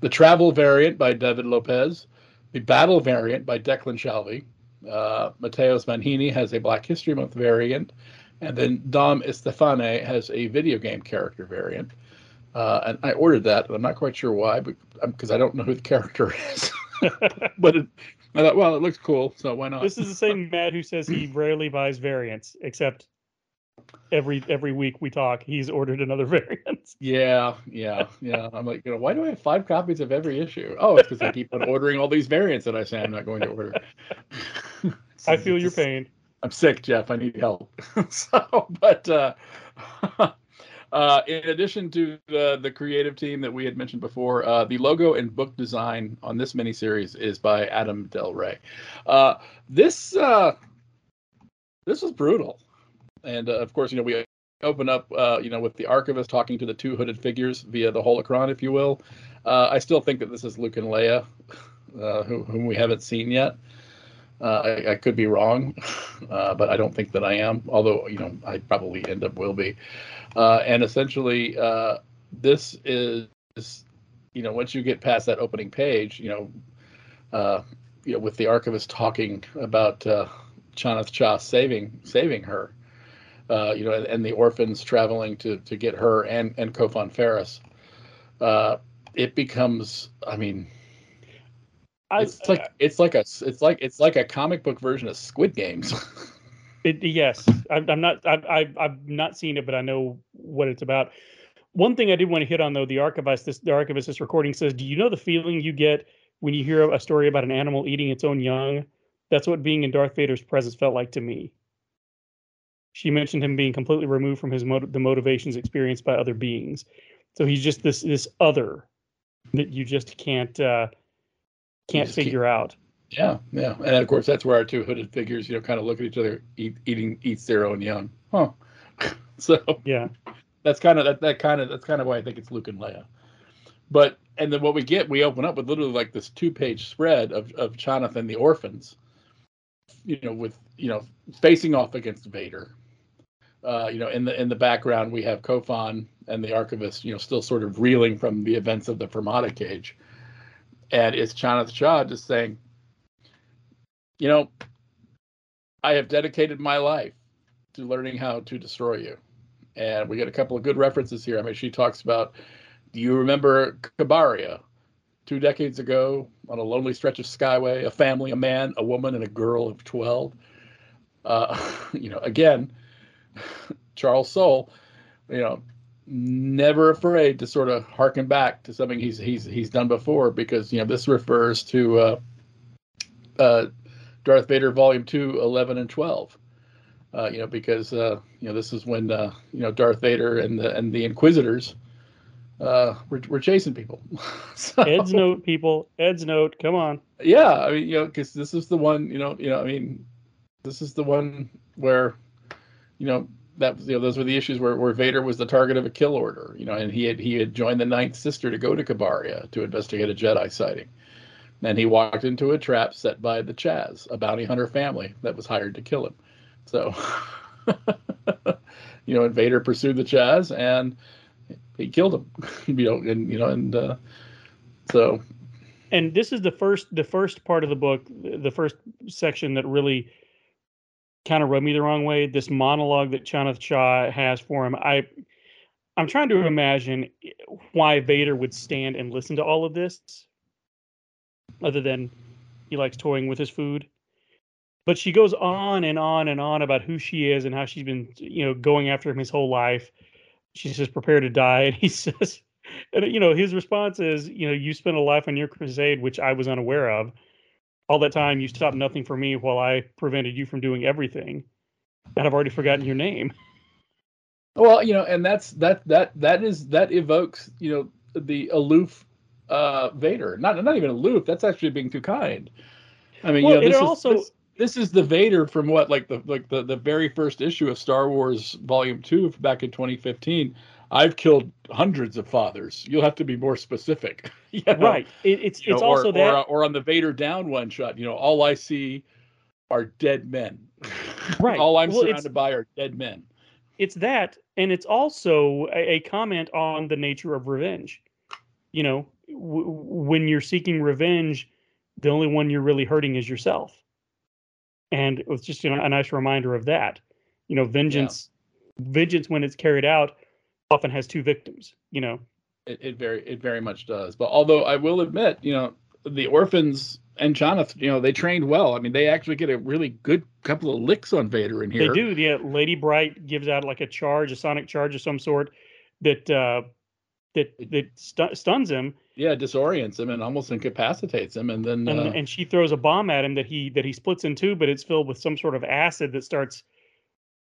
The travel variant by David Lopez. The battle variant by Declan Shalvey. Uh, Mateus Manhanini has a Black History Month variant, and then Dom Estefane has a video game character variant. Uh, and I ordered that, and I'm not quite sure why, but because I don't know who the character is. but it, I thought, well, it looks cool, so why not? This is the same Matt who says he rarely buys variants, except every every week we talk, he's ordered another variant. Yeah, yeah, yeah. I'm like, you know, why do I have five copies of every issue? Oh, it's because I keep on ordering all these variants that I say I'm not going to order. I feel your pain. I'm sick, Jeff. I need help. so, but uh, uh, in addition to the the creative team that we had mentioned before, uh, the logo and book design on this miniseries is by Adam Del Re. Uh, this uh, this was brutal, and uh, of course, you know, we open up, uh, you know, with the archivist talking to the two hooded figures via the holocron, if you will. Uh, I still think that this is Luke and Leia, uh, who, whom we haven't seen yet. Uh, I, I could be wrong, uh, but I don't think that I am. Although you know, I probably end up will be. Uh, and essentially, this is, you know, once you get past that opening page, you know, you know, with the archivist talking about Chanath Cha saving saving her, uh, you know, and, and the orphans traveling to to get her and and Kofan Ferris, uh, it becomes, I mean, I, it's like it's like a it's like it's like a comic book version of Squid Games. It, yes, I'm, I'm not. I've, I've I've not seen it, but I know what it's about. One thing I did want to hit on, though, the archivist, this, the archivist, this recording says, "Do you know the feeling you get when you hear a story about an animal eating its own young? That's what being in Darth Vader's presence felt like to me." She mentioned him being completely removed from his mot- the motivations experienced by other beings. So he's just this this other that you just can't uh, can't just figure out. yeah, yeah, and of course that's where our two hooded figures, you know, kind of look at each other, eat, eating eats their own young. Huh. so Yeah. that's kind of that, that kind of that's kind of why I think it's Luke and Leia. But and then what we get, we open up with literally like this two page spread of of Jonathan and the orphans, you know, with you know facing off against Vader. Uh, you know, in the in the background we have Kofan and the archivist, you know, still sort of reeling from the events of the Fermata cage, and it's Chanath Cha just saying, you know, I have dedicated my life to learning how to destroy you. And we get a couple of good references here. I mean, she talks about, do you remember Kabaria? Two decades ago, on a lonely stretch of skyway, a family, a man, a woman, and a girl of 12. Uh, you know, again, Charles Soule, you know, never afraid to sort of harken back to something he's he's he's done before because you know this refers to uh, uh, Darth Vader Volume 2, 11 and 12. Uh, you know, because uh, you know this is when uh, you know Darth Vader and the and the Inquisitors uh, we're we're chasing people. so, Ed's note, people. Ed's note. Come on. yeah, I mean, you know, because this is the one, you know, you know, I mean, this is the one where, you know, that you know, those were the issues where, where Vader was the target of a kill order, you know, and he had he had joined the Ninth Sister to go to Kabaria to investigate a Jedi sighting. And he walked into a trap set by the Chaz, a bounty hunter family that was hired to kill him. So, you know, and Vader pursued the Chaz and he killed him. you know, and you know, and uh, so and this is the first the first part of the book the first section that really kind of rubbed me the wrong way this monologue that Chanath Cha has for him i i'm trying to imagine eh, why vader would stand and listen to all of this other than he likes toying with his food. But she goes on and on and on about who she is and how she's been you know going after him his whole life. She says prepare to die and he says and you know his response is you know you spent a life on your crusade which i was unaware of all that time you stopped nothing for me while i prevented you from doing everything and i've already forgotten your name Well, you know, and that's that that that is that evokes you know the aloof uh Vader. Not not even aloof. That's actually being too kind. I mean, Well, you know, this is also- this, this is the Vader from what like the like the the very first issue of Star Wars Volume Two back in 2015. I've killed hundreds of fathers. You'll have to be more specific. You know? right it, it's You it's know, or- also or, that uh, or on the Vader down one shot. You know, all I see are dead men. Right. all I'm Well, it's- surrounded by are dead men. it's that and it's also a, a comment on the nature of revenge you know w- when you're seeking revenge the only one you're really hurting is yourself and it's just you know, a nice reminder of that you know vengeance vengeance when it's carried out often has two victims you know It, it very it very much does. But although I will admit, you know, the orphans and Jonathan, you know, they trained well. I mean, they actually get a really good couple of licks on Vader in here. they do yeah lady bright gives out like a charge a sonic charge of some sort that uh that that stu- stuns him Yeah, disorients him and almost incapacitates him, and then and uh, and she throws a bomb at him that he that he splits in two, but it's filled with some sort of acid that starts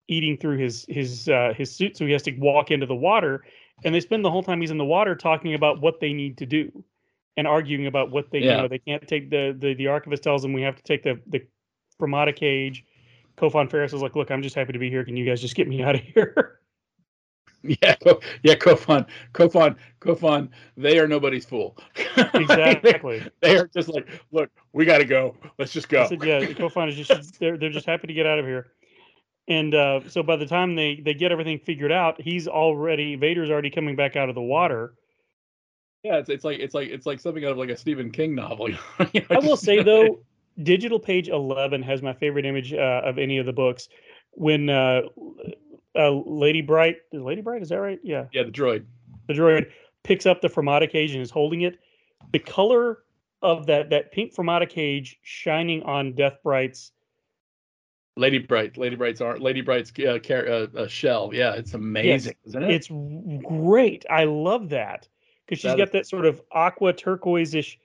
eating through his his uh, his suit, so he has to walk into the water. And they spend the whole time he's in the water talking about what they need to do, and arguing about what they Yeah. you know they can't take the the the archivist tells them we have to take the the Fermata cage. Kofan Ferris is like, look, I'm just happy to be here. Can you guys just get me out of here? yeah, yeah, Kofan, Kofan, Kofan, they are nobody's fool. exactly. they are just like, look, we got to go. Let's just go. Said, yeah, Kofan is just they're they're just happy to get out of here. And uh, so by the time they they get everything figured out, he's already Vader's already coming back out of the water. Yeah, it's, it's like it's like it's like something out of like a Stephen King novel. You know, I will just- say though, digital page eleven has my favorite image uh, of any of the books. When uh, uh, Lady Bright, Lady Bright, is that right? Yeah, yeah, the droid. the droid picks up the Fermata cage and is holding it. The color of that that pink Fermata cage shining on Death Bright's Lady Bright, Lady Bright's art, Lady Bright's uh, car- uh, uh, shell. Yeah, it's amazing, isn't it? It's great. I love that because she's That got is- that sort of aqua turquoise-ish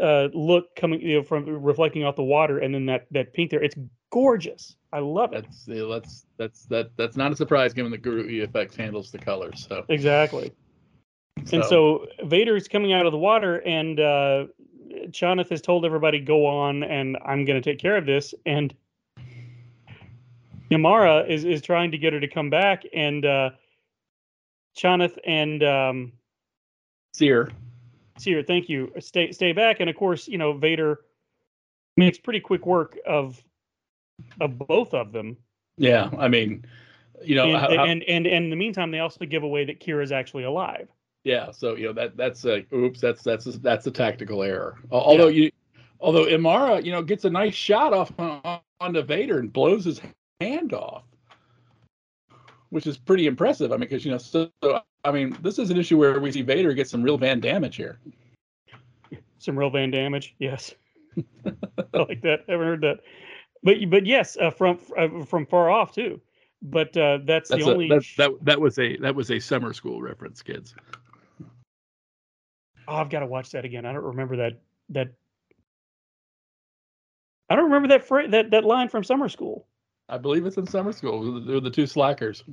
uh, look coming, you know, from reflecting off the water, and then that that pink there. It's gorgeous. I love it. that's that's that's that that's not a surprise given that Guru EFX handles the colors. So Exactly. And so Vader's coming out of the water, and uh, Chanath has told everybody, "Go on, and I'm going to take care of this." And Yamara is is trying to get her to come back, and uh, Chanath and um, Seer, Seer, thank you, stay stay back. And of course, you know Vader makes pretty quick work of of both of them. yeah, I mean, you know, and, how- how- and and and in the meantime, they also give away that Qi'ra's actually alive. yeah. So you know that that's a oops, that's that's a, that's a tactical error. Al- Although you, although Imara, you know, gets a nice shot off on, onto Vader and blows his hand off, which is pretty impressive. I mean, because you know, so, so I mean, this is an issue where we see Vader get some real van damage here. some real van damage. Yes, I like that. I haven't heard that, but but yes, uh, from uh, from far off too. But uh, that's, That's the a, only. that, that that was a that was a summer school reference, kids. oh, I've got to watch that again. I don't remember that that. I don't remember that fra- that that line from summer school. I believe it's in summer school. They're the two slackers.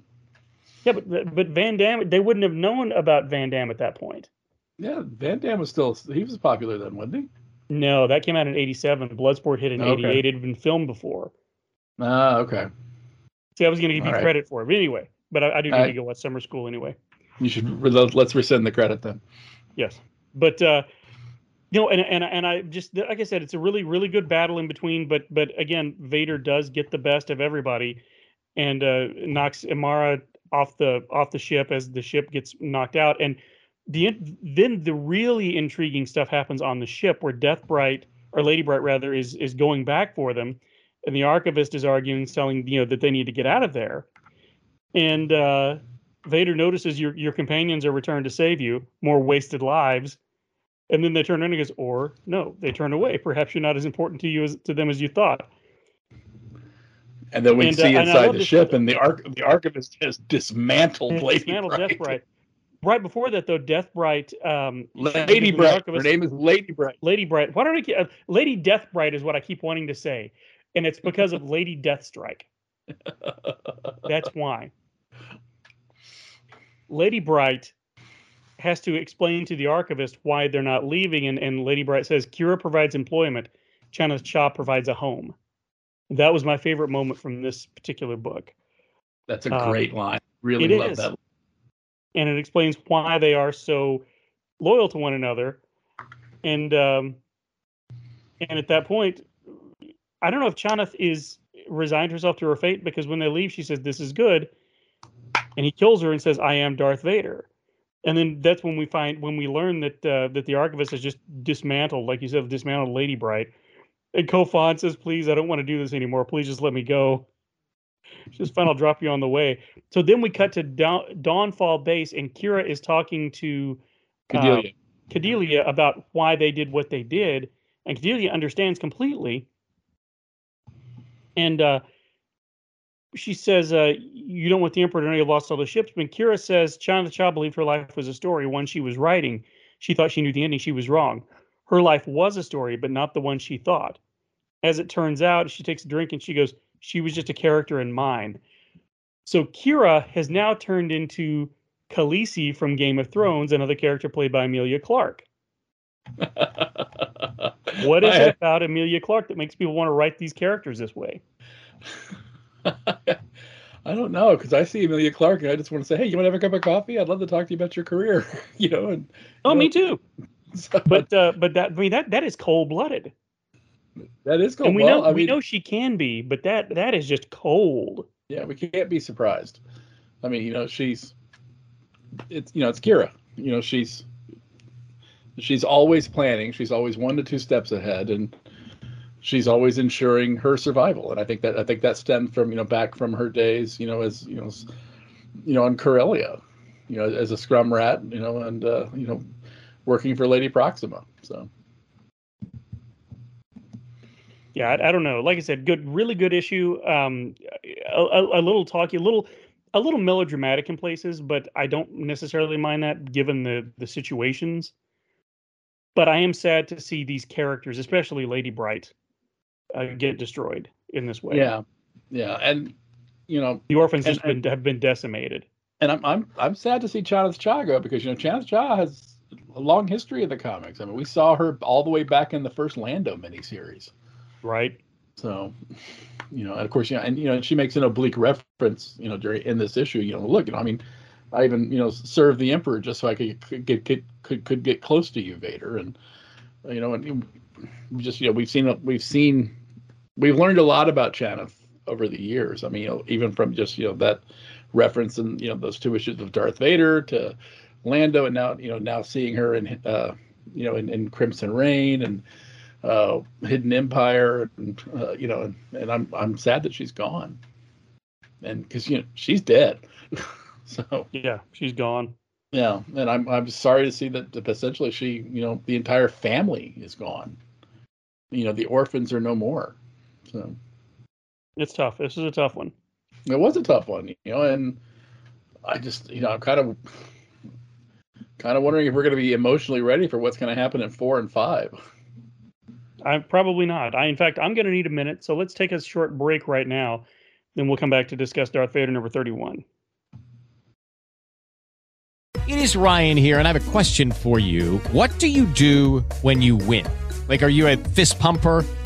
Yeah, but but Van Damme, they wouldn't have known about Van Damme at that point. Yeah, Van Damme was still he was popular then, wasn't he? No, that came out in '87. Bloodsport hit in Okay. '88. It had been filmed before. Ah, okay. See, I was going to give you right. credit for it, but anyway. But I, I do need I- to go watch Summer School anyway. You should let's rescind the credit then. Yes, but uh, know, and and and I just like I said, it's a really really good battle in between. But but again, Vader does get the best of everybody, and uh, knocks Amara off the off the ship as the ship gets knocked out. And the then the really intriguing stuff happens on the ship where Death Bright or Lady Bright rather is is going back for them, and the archivist is arguing, telling you know that they need to get out of there, and. uh Vader notices your your companions are returned to save you, more wasted lives, and then they turn around and goes, or no, they turn away. Perhaps you're not as important to you as to them as you thought. And then we And, uh, see I inside the ship, and the arch the archivist has dismantled Lady Dismantle Bright. Death Bright. Right before that, though, Death Bright, um, Lady Bright. Her name is Lady Bright. Lady Bright. Why don't I keep, uh, Lady Death Bright is what I keep wanting to say, and it's because of Lady Deathstrike. That's why. Lady Bright has to explain to the archivist why they're not leaving, and, and Lady Bright says, Qi'ra provides employment, Chanath Cha provides a home. That was my favorite moment from this particular book. That's a Um, great line. Really love is. that. And it explains why they are so loyal to one another. And um, and at that point, I don't know if Chanath is resigned herself to her fate because when they leave, she says, This is good. And he kills her and says, I am Darth Vader. And then that's when we find when we learn that uh, that the archivist has just dismantled, like you said, dismantled Lady Bright. And Kofan says, "Please, I don't want to do this anymore. Please, just let me go." Says, "Fine, I'll drop you on the way." So then we cut to Dawn, Dawnfall Base, and Qi'ra is talking to uh, Cordelia. Cordelia about why they did what they did, and Cadelia understands completely. And uh, she says, uh, "You don't want the Emperor to know you lost all the ships." But Qi'ra says, "China the Child believed her life was a story, one she was writing. She thought she knew the ending. She was wrong. Her life was a story, but not the one she thought. As it turns out, she takes a drink and she goes, "She was just a character in mine." So Qi'ra has now turned into Khaleesi from Game of Thrones, another character played by Emilia Clarke. What is I- it about Emilia Clarke that makes people want to write these characters this way? I don't know because I see Emilia Clarke and I just want to say, hey, you want to have a cup of coffee? I'd love to talk to you about your career. you know, and Oh, you me too. so- But uh, but that I mean that that is cold blooded, that is cold. and we Well, know I we mean, know she can be, but that that is just cold. yeah, we can't be surprised. I mean, you know, she's it's you know, it's Qi'ra. You know, she's she's always planning. She's always one to two steps ahead, and she's always ensuring her survival. And I think that I think that stemmed from you know back from her days, you know, as you know, you know, on Corellia, you know, as a scrum rat, you know, and uh, you know, working for Lady Proxima. So Yeah, I, I don't know. Like I said, good, really good issue. Um, a, a, a little talky, a little, a little melodramatic in places, but I don't necessarily mind that given the the situations. But I am sad to see these characters, especially Lady Bright, uh, get destroyed in this way. yeah, yeah, and you know, the orphans and- just been have been decimated. and I'm I'm I'm sad to see Chanath Cha go because you know Chanath Cha has a long history in the comics. I mean, we saw her all the way back in the first Lando miniseries. Right. So, you know, and of course, you know, and you know, she makes an oblique reference, you know, during in this issue. You know, look, you know, I mean, I even you know served the Emperor just so I could could get could could, could get close to you, Vader, and you know, and just you know we've seen we've seen we've learned a lot about Chanath over the years. I mean, you know, even from just you know that reference and you know those two issues of Darth Vader to Lando, and now you know now seeing her in uh, you know in, in Crimson Rain and uh, Hidden Empire, and uh, you know, and, and I'm I'm sad that she's gone, and because you know she's dead, so Yeah, she's gone. yeah, and I'm I'm sorry to see that that essentially she you know the entire family is gone, you know the orphans are no more, so It's tough. This is a tough one. it was a tough one, you know, and I just you know I'm kind of kind of wondering if we're going to be emotionally ready for what's going to happen in four and five. I'm probably not. I, in fact, I'm going to need a minute. So let's take a short break right now. Then we'll come back to discuss Darth Vader number 31. It is Ryan here, and I have a question for you. What do you do when you win? Like, are you a fist pumper?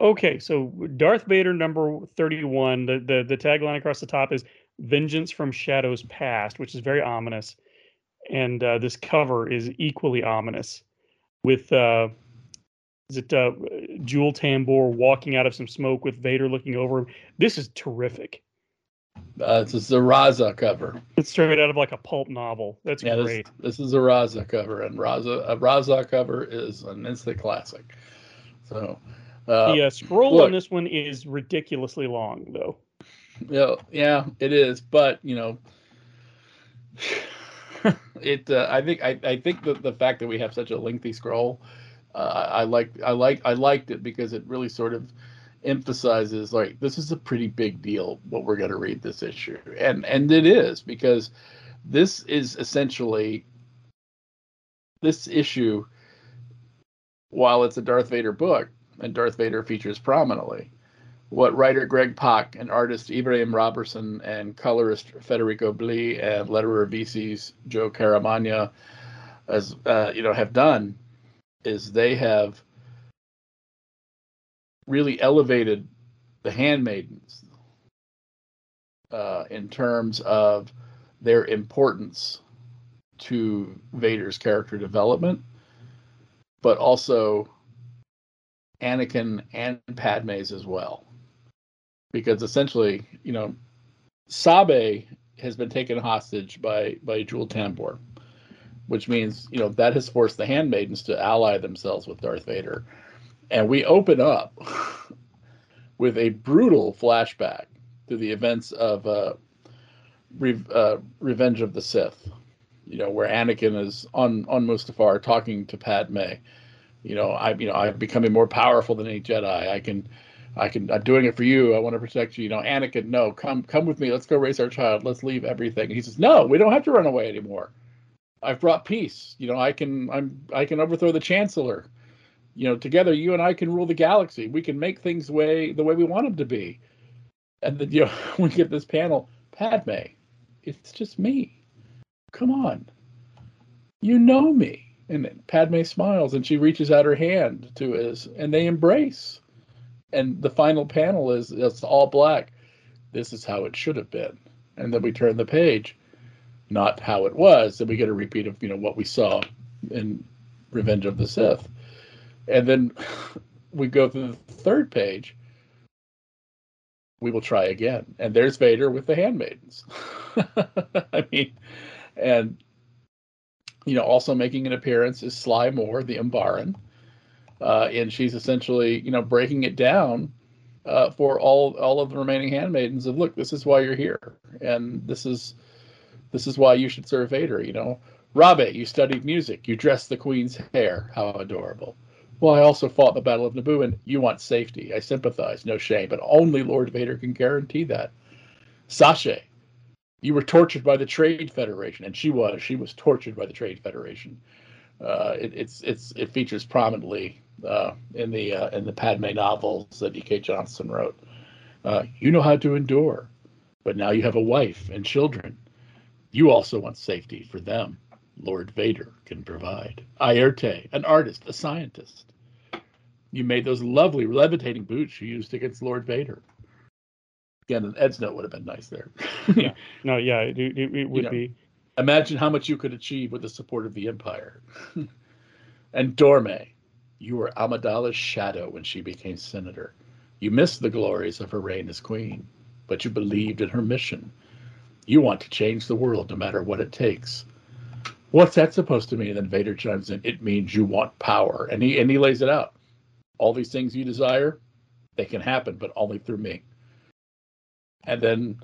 Okay, so Darth Vader number 31, the, the, the tagline across the top is Vengeance from Shadows Past, which is very ominous. And uh, this cover is equally ominous with, uh, is it uh, Jewel Tambor walking out of some smoke with Vader looking over him? This is terrific. Uh, is a Rahzzah cover. It's straight out of like a pulp novel. That's Yeah, this, great. this is a Rahzzah cover, and Rahzzah a Rahzzah cover is an instant classic. So, uh, the uh, scroll look. on this one is ridiculously long, though. Yeah, yeah, it is. But you know, it. Uh, I think. I, I think that the fact that we have such a lengthy scroll, uh, I like. I like. I liked it because it really sort of emphasizes like this is a pretty big deal what we're going to read this issue, and and it is because this is essentially this issue. While it's a Darth Vader book, and Darth Vader features prominently. What writer Greg Pak and artist Ibraim Roberson and colorist Federico Blee and letterer VC's Joe Caramagna as uh, you know have done is they have really elevated the handmaidens uh, in terms of their importance to Vader's character development, but also Anakin and Padme's as well. Because essentially, you know, Sabe has been taken hostage by by Jewel Tambor, which means, you know, that has forced the handmaidens to ally themselves with Darth Vader. And we open up with a brutal flashback to the events of uh, Re- uh, Revenge of the Sith, you know, where Anakin is on on Mustafar talking to Padme. You know, I you know I'm becoming more powerful than any Jedi. I can, I can. I'm doing it for you. I want to protect you. You know, Anakin, no, come come with me. Let's go raise our child. Let's leave everything. And he says, no, we don't have to run away anymore. I've brought peace. You know, I can I'm I can overthrow the Chancellor. You know, together you and I can rule the galaxy. We can make things way the way we want them to be. And then you know, we get this panel, Padme, it's just me. Come on. You know me. And Padme smiles and she reaches out her hand to his and they embrace. And the final panel is it's all black. This is how it should have been. And then we turn the page. Not how it was. And we get a repeat of, you know, what we saw in Revenge of the Sith. And then we go through the third page. We will try again. And there's Vader with the handmaidens. I mean, and you know, also making an appearance is Sly Moore, the Umbaran. Uh, and she's essentially, you know, breaking it down uh, for all all of the remaining handmaidens of look, this is why you're here, and this is this is why you should serve Vader. You know, Rabe, you studied music, you dressed the queen's hair. How adorable. Well, I also fought the Battle of Naboo, and you want safety. I sympathize, no shame, but only Lord Vader can guarantee that. Saché, you were tortured by the Trade Federation, and she was. She was tortured by the Trade Federation. Uh, it, it's it's it features prominently uh, in the uh, in the Padme novels that E.K. Johnston wrote. Uh, you know how to endure, but now you have a wife and children. You also want safety for them. Lord Vader can provide. Eirtaé, an artist, a scientist. You made those lovely levitating boots you used against Lord Vader. Again, an Ed's note would have been nice there. yeah. No, yeah, it, it, it would know, be. Imagine how much you could achieve with the support of the Empire. and Dorme, you were Amidala's shadow when she became senator. You missed the glories of her reign as queen, but you believed in her mission. You want to change the world no matter what it takes. What's that supposed to mean? And then Vader chimes in, it means you want power. And he and he lays it out. All these things you desire, they can happen, but only through me. And then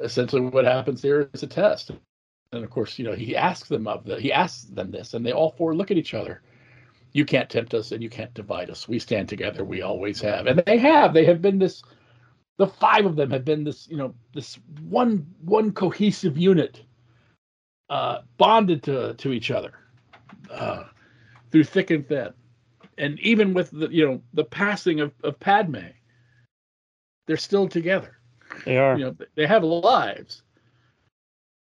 essentially what happens here is a test. And of course, you know, he asks them of the he asks them this, and they all four look at each other. You can't tempt us and you can't divide us. We stand together, we always have. And they have. They have been this the five of them have been this, you know, this one one cohesive unit, uh, bonded to to each other uh, through thick and thin. And even with the you know the passing of, of Padme, they're still together. They are. You know, they have lives,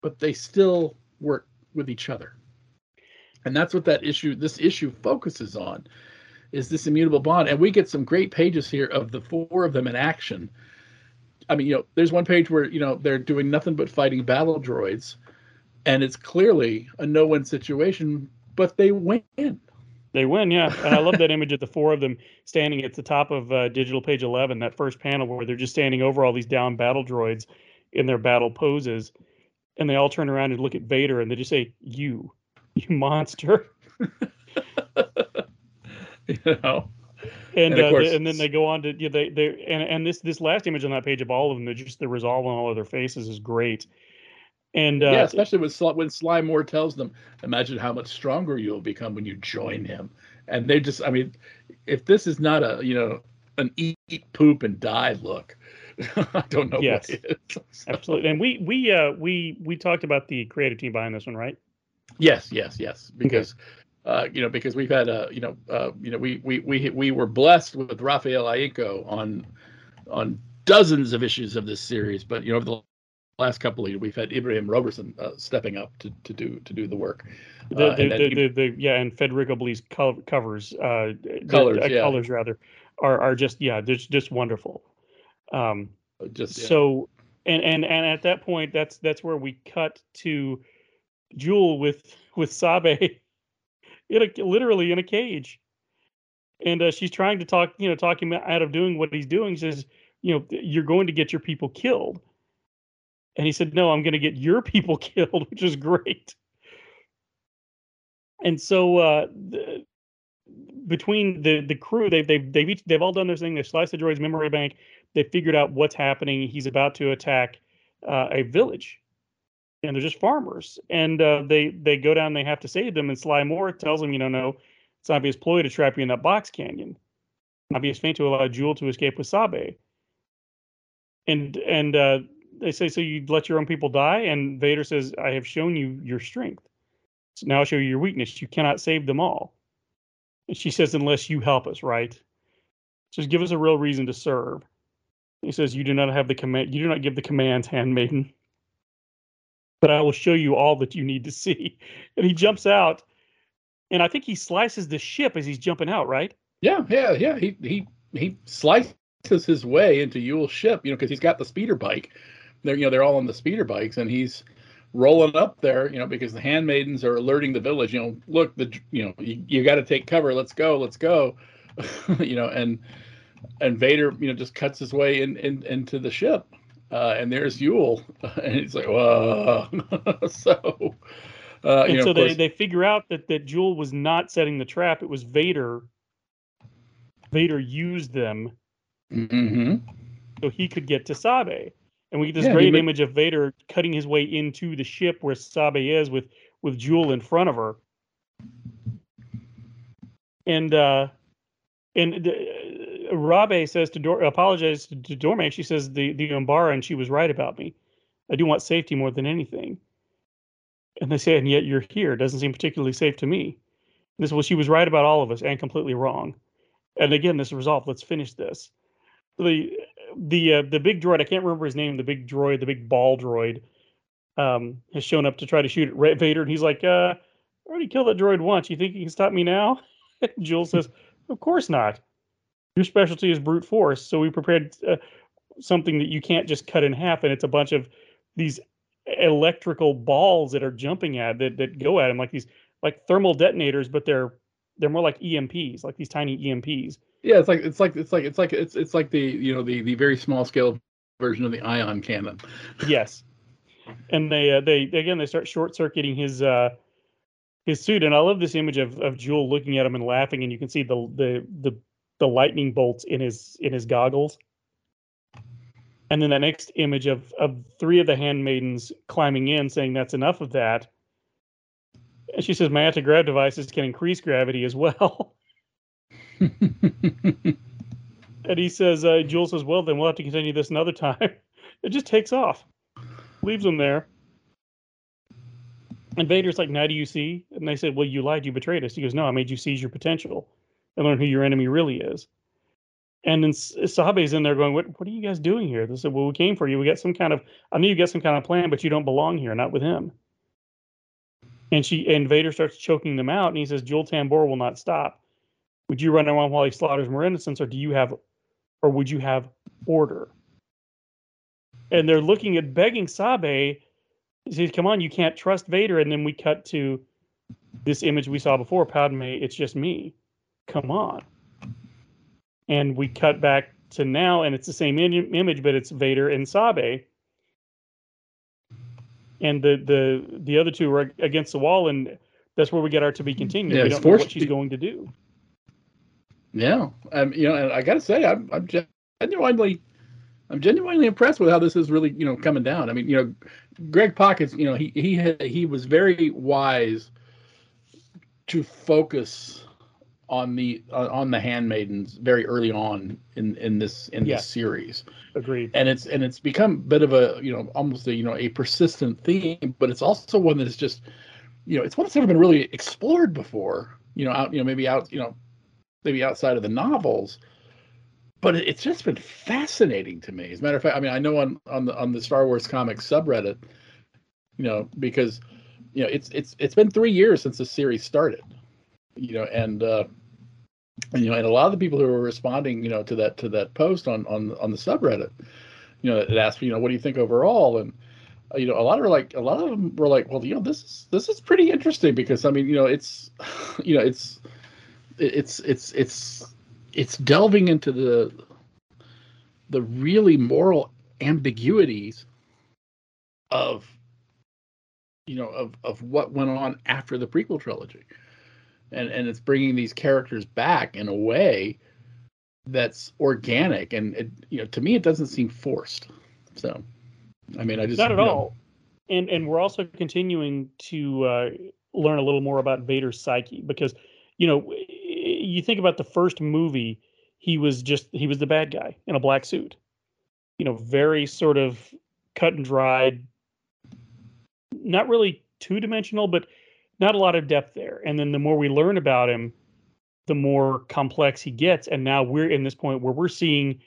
but they still work with each other. And that's what that issue, this issue focuses on, is this immutable bond. And we get some great pages here of the four of them in action. I mean, you know, there's one page where, you know, they're doing nothing but fighting battle droids, and it's clearly a no-win situation, but they win. They win, yeah. And I love that image of the four of them standing at the top of uh, digital page 11, that first panel where they're just standing over all these down battle droids in their battle poses. And they all turn around and look at Vader and they just say, You, you monster. you know? And And uh, and then they go on to yeah, they they and, and this this last image on that page of all of them, they're just the resolve on all of their faces is great. And uh, yeah, especially when Sly, when Sly Moore tells them, "Imagine how much stronger you'll become when you join him." And they just, I mean, if this is not a you know an eat, poop and die look, I don't know Yes. is. absolutely. And we we uh we we talked about the creative team behind this one, right? Yes, yes, yes. Because uh, you know, because we've had a, you know, uh, you know, we we we we were blessed with Raffaele Ienco on on dozens of issues of this series, but you know, over the last couple of years, we've had Ibraim Roberson uh, stepping up to, to do to do the work. The, Uh, the, and the, the, yeah, and Federico Blee's co- covers, uh, the- Colors, uh, yeah. colors rather, are are just yeah, just just wonderful. Um, just yeah. so and and and at that point, that's that's where we cut to Jewel with with Sabe in a literally in a cage, and uh, she's trying to talk you know talk him out of doing what he's doing. She says, you know, you're going to get your people killed. And he said, "No, I'm going to get your people killed," which is great. And so, uh, the, between the the crew, they've they've they've each, they've all done their thing. They sliced the droid's memory bank. They figured out what's happening. He's about to attack uh, a village, and they're just farmers. And uh, they they go down. They have to save them. And Sly Moore tells them, you know, no, it's an obvious ploy to trap you in that box canyon. An obvious feint to allow Jewel to escape with Sabe. And and uh, they say, so you let your own people die? And Vader says, I have shown you your strength. So now I'll show you your weakness. You cannot save them all. And she says, unless you help us, right? Just give us a real reason to serve. He says, You do not have the command, you do not give the commands, handmaiden. But I will show you all that you need to see. And he jumps out, and I think he slices the ship as he's jumping out, right? Yeah, yeah, yeah. He he he slices his way into Yule's ship, you know, because he's got the speeder bike. They're you know they're all on the speeder bikes, and he's rolling up there, you know, because the handmaidens are alerting the village. You know, look, the you know you, you got to take cover. Let's go, let's go. you know, and and Vader, you know, just cuts his way in, in into the ship, uh, and there's Yule, and he's like, whoa. so, uh, and you know, so they, course, they figure out that that Jewel was not setting the trap; it was Vader. Vader used them hmm so he could get to Sabe, and we get this Yeah, great image of Vader cutting his way into the ship where Sabe is with with Jewel in front of her, and uh, and uh, Rabe says to Dor- apologizes to, to Dorme. She says the the Umbara and she was right about me. I do want safety more than anything. And they say, and yet you're here. Doesn't seem particularly safe to me. And this well, she was right about all of us and completely wrong. And again, this resolve. Let's finish this. The the uh, the big droid. I can't remember his name. The big droid, the big ball droid, um, has shown up to try to shoot at Ra- Vader, and he's like, uh, "I already killed that droid once. You think you can stop me now?" Jules says, "Of course not. Your specialty is brute force. So we prepared uh, something that you can't just cut in half, and it's a bunch of these electrical balls that are jumping at that that go at him like these like thermal detonators, but they're they're more like EMPs, like these tiny EMPs. Yeah, it's like it's like it's like it's like it's it's like the you know the the very small scale version of the ion cannon. Yes, and they uh, they again they start short circuiting his uh his suit, and I love this image of of Jewel looking at him and laughing, and you can see the the the the lightning bolts in his in his goggles. And then that next image of of three of the handmaidens climbing in, saying that's enough of that. And she says, "My anti-grav devices can increase gravity as well." and he says, uh, "Jewel says, well, then we'll have to continue this another time." it just takes off, leaves them there. And Vader's like, "Now do you see?" And they said, "Well, you lied. You betrayed us." He goes, "No, I made you seize your potential and learn who your enemy really is." And then S- Sabe's in there going, "What? What are you guys doing here?" They said, "Well, we came for you. We got some kind of. I knew you got some kind of plan, but you don't belong here. Not with him." And she and Vader starts choking them out, and he says, "Jewel Tambor will not stop. Would you run around while he slaughters more innocents, or do you have, or would you have order?" And they're looking at begging Sabe. He says, "Come on, you can't trust Vader." And then we cut to this image we saw before, Padme. It's just me. Come on. And we cut back to now, and it's the same in- image, but it's Vader and Sabe. And the the the other two are against the wall, and that's where we get our to be continued. Yeah, we don't know what she's going to do. Yeah, um, you know, and I got to say, I'm I'm genuinely, I'm genuinely impressed with how this is really, you know, coming down. I mean, you know, Greg Pockets, you know, he he had, he was very wise to focus on the uh, on the handmaidens very early on in in this in Yeah. this series Agreed. and it's and it's become a bit of a you know almost a you know a persistent theme but it's also one that's just you know it's one that's never been really explored before you know out you know maybe out you know maybe outside of the novels but it- it's just been fascinating to me as a matter of fact i mean i know on on the on the star wars comics subreddit you know because you know it's it's it's been three years since the series started you know and uh and, you know and a lot of the people who were responding you know to that to that post on on on the subreddit you know it asked you know what do you think overall? And uh, you know a lot of like a lot of them were like well you know this is this is pretty interesting because i mean you know it's you know it's it's it's it's it's delving into the the really moral ambiguities of you know of of what went on after the prequel trilogy and and it's bringing these characters back in a way that's organic and it, you know to me it doesn't seem forced so i mean i just Not at you know, all. And and we're also continuing to uh, learn a little more about Vader's psyche because, you know, you think about the first movie, he was just he was the bad guy in a black suit. You know, very sort of cut and dried, not really two dimensional, but not a lot of depth there. And then the more we learn about him, the more complex he gets. And now we're in this point where we're seeing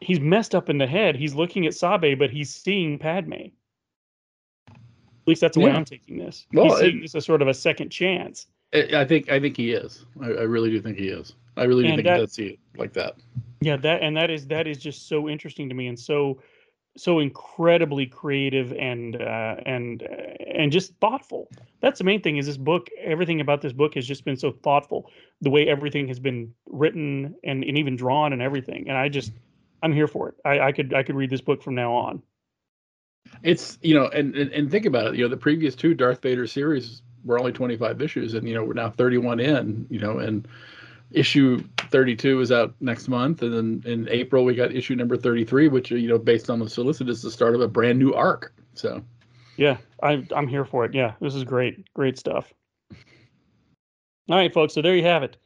he's messed up in the head. He's looking at Sabe, but he's seeing Padme. At least that's the way I'm taking this. Well, he's seeing it- this as sort of a second chance. I I think I think he is. I, I really do think he is. I really do And think that- he does see it like that. Yeah, that and that is that is just so interesting to me and so so incredibly creative and uh, and and just thoughtful. That's the main thing. Is this book? Everything about this book has just been so thoughtful. The way everything has been written and, and even drawn and everything. And I just I'm here for it. I, I could I could read this book from now on. It's you know, and, and and think about it. You know, the previous two Darth Vader series were only 25 issues, and you know we're now 31 in. You know, and issue 32 is out next month, and then in April we got issue number 33, which you know based on the solicit is the start of a brand new arc. So Yeah, I, I'm here for it. Yeah, this is great. Great stuff. All right, folks. So there you have it.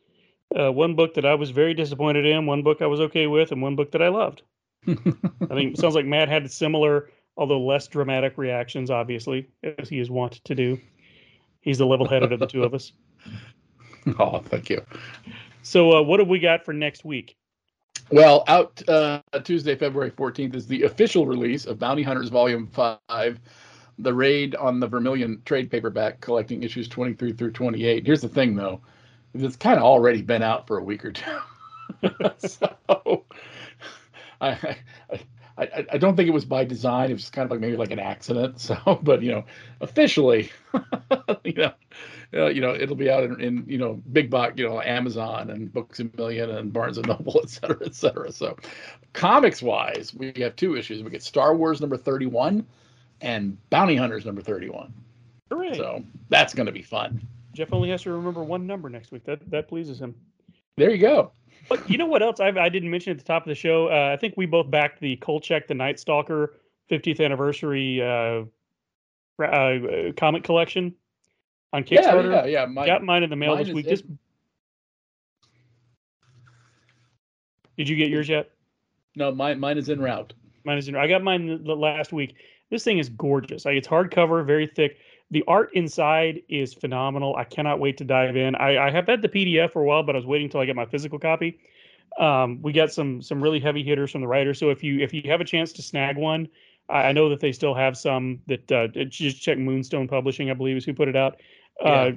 Uh, one book that I was very disappointed in, one book I was okay with, and one book that I loved. I think it sounds like Matt had similar, although less dramatic reactions, obviously, as he is wont to do. He's the level headed of the two of us. oh, thank you. So, uh, what have we got for next week? Well, out uh, Tuesday, February 14th is the official release of Bounty Hunters Volume 5, the raid on the Vermilion trade paperback collecting issues 23 through 28. Here's the thing, though it's kind of already been out for a week or two. so I, I, I, I- I don't think it was by design. It was kind of like maybe like an accident. So, but you know, officially, you know, uh, you know, it'll be out in, in you know big box, you know, Amazon and Books a Million and Barnes and Noble, et cetera, et cetera. So, comics wise, we have two issues. We get Star Wars number thirty one, and Bounty Hunters number thirty one. Hooray. So that's going to be fun. Jeff only has to remember one number next week. That that pleases him. There you go. But you know what else I, I didn't mention at the top of the show? Uh, I think we both backed the Kolchak the Night Stalker 50th anniversary uh, uh, comic collection on Kickstarter. yeah, yeah. My, Got mine in the mail this week. Just did you get yours yet? no, mine mine is en route. Mine is in, route. I got mine the- the last week. This thing is gorgeous. Like it's hardcover, very thick. The art inside is phenomenal. I cannot wait to dive in. I, I have had the PDF for a while, but I was waiting until I get my physical copy. Um, we got some some really heavy hitters from the writer. So if you if you have a chance to snag one, I, I know that they still have some that uh, just check Moonstone Publishing, I believe, is who put it out. Uh,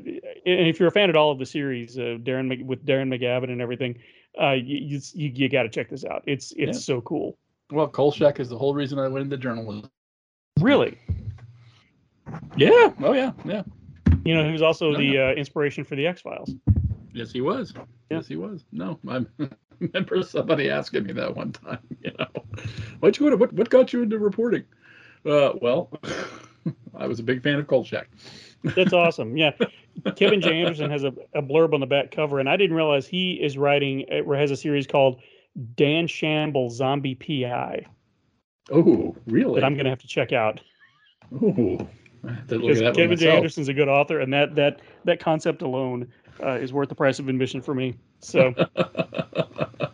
and if you're a fan at all of the series, uh, Darren with Darren McGavin and everything, uh, you you, you got to check this out. It's it's Yeah. so cool. Well, Kolchak is the whole reason I went into journalism. Really. Yeah. Oh yeah. Yeah. You know, he was also No, the uh, inspiration for the X Files. Yes, he was. Yeah. Yes, he was. No, I remember somebody asking me that one time. You know, what'd you go to, what what got you into reporting? Uh, well, I was a big fan of Kolchak. That's awesome. Yeah, Kevin J. Anderson has a, a blurb on the back cover, and I didn't realize he is writing. uh, Has a series called Dan Shamble Zombie PI Oh, really? that I'm going to have to check out Oh, I have because at that one Kevin J. myself. Anderson's a good author, and that that that concept alone uh, is worth the price of admission for me. So.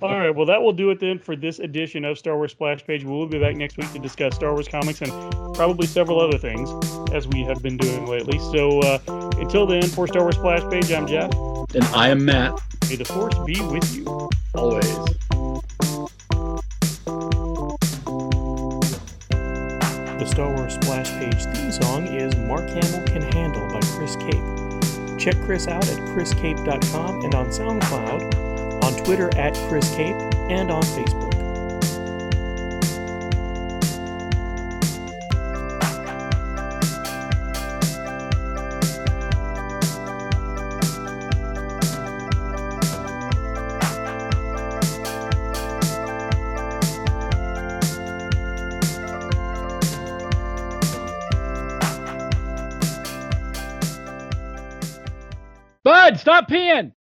All right, well, that will do it then for this edition of Star Wars Splash Page. We'll be back next week to discuss Star Wars comics and probably several other things, as we have been doing lately. So uh, until then, for Star Wars Splash Page, I'm Jeff. And I am Matt. May the Force be with you. Always. The Star Wars Splash Page theme song is Mark Hamill Can Handle by Chris Cape. Check Chris out at chriscape.com and on SoundCloud, on Twitter at chriscape, and on Facebook. Peeing.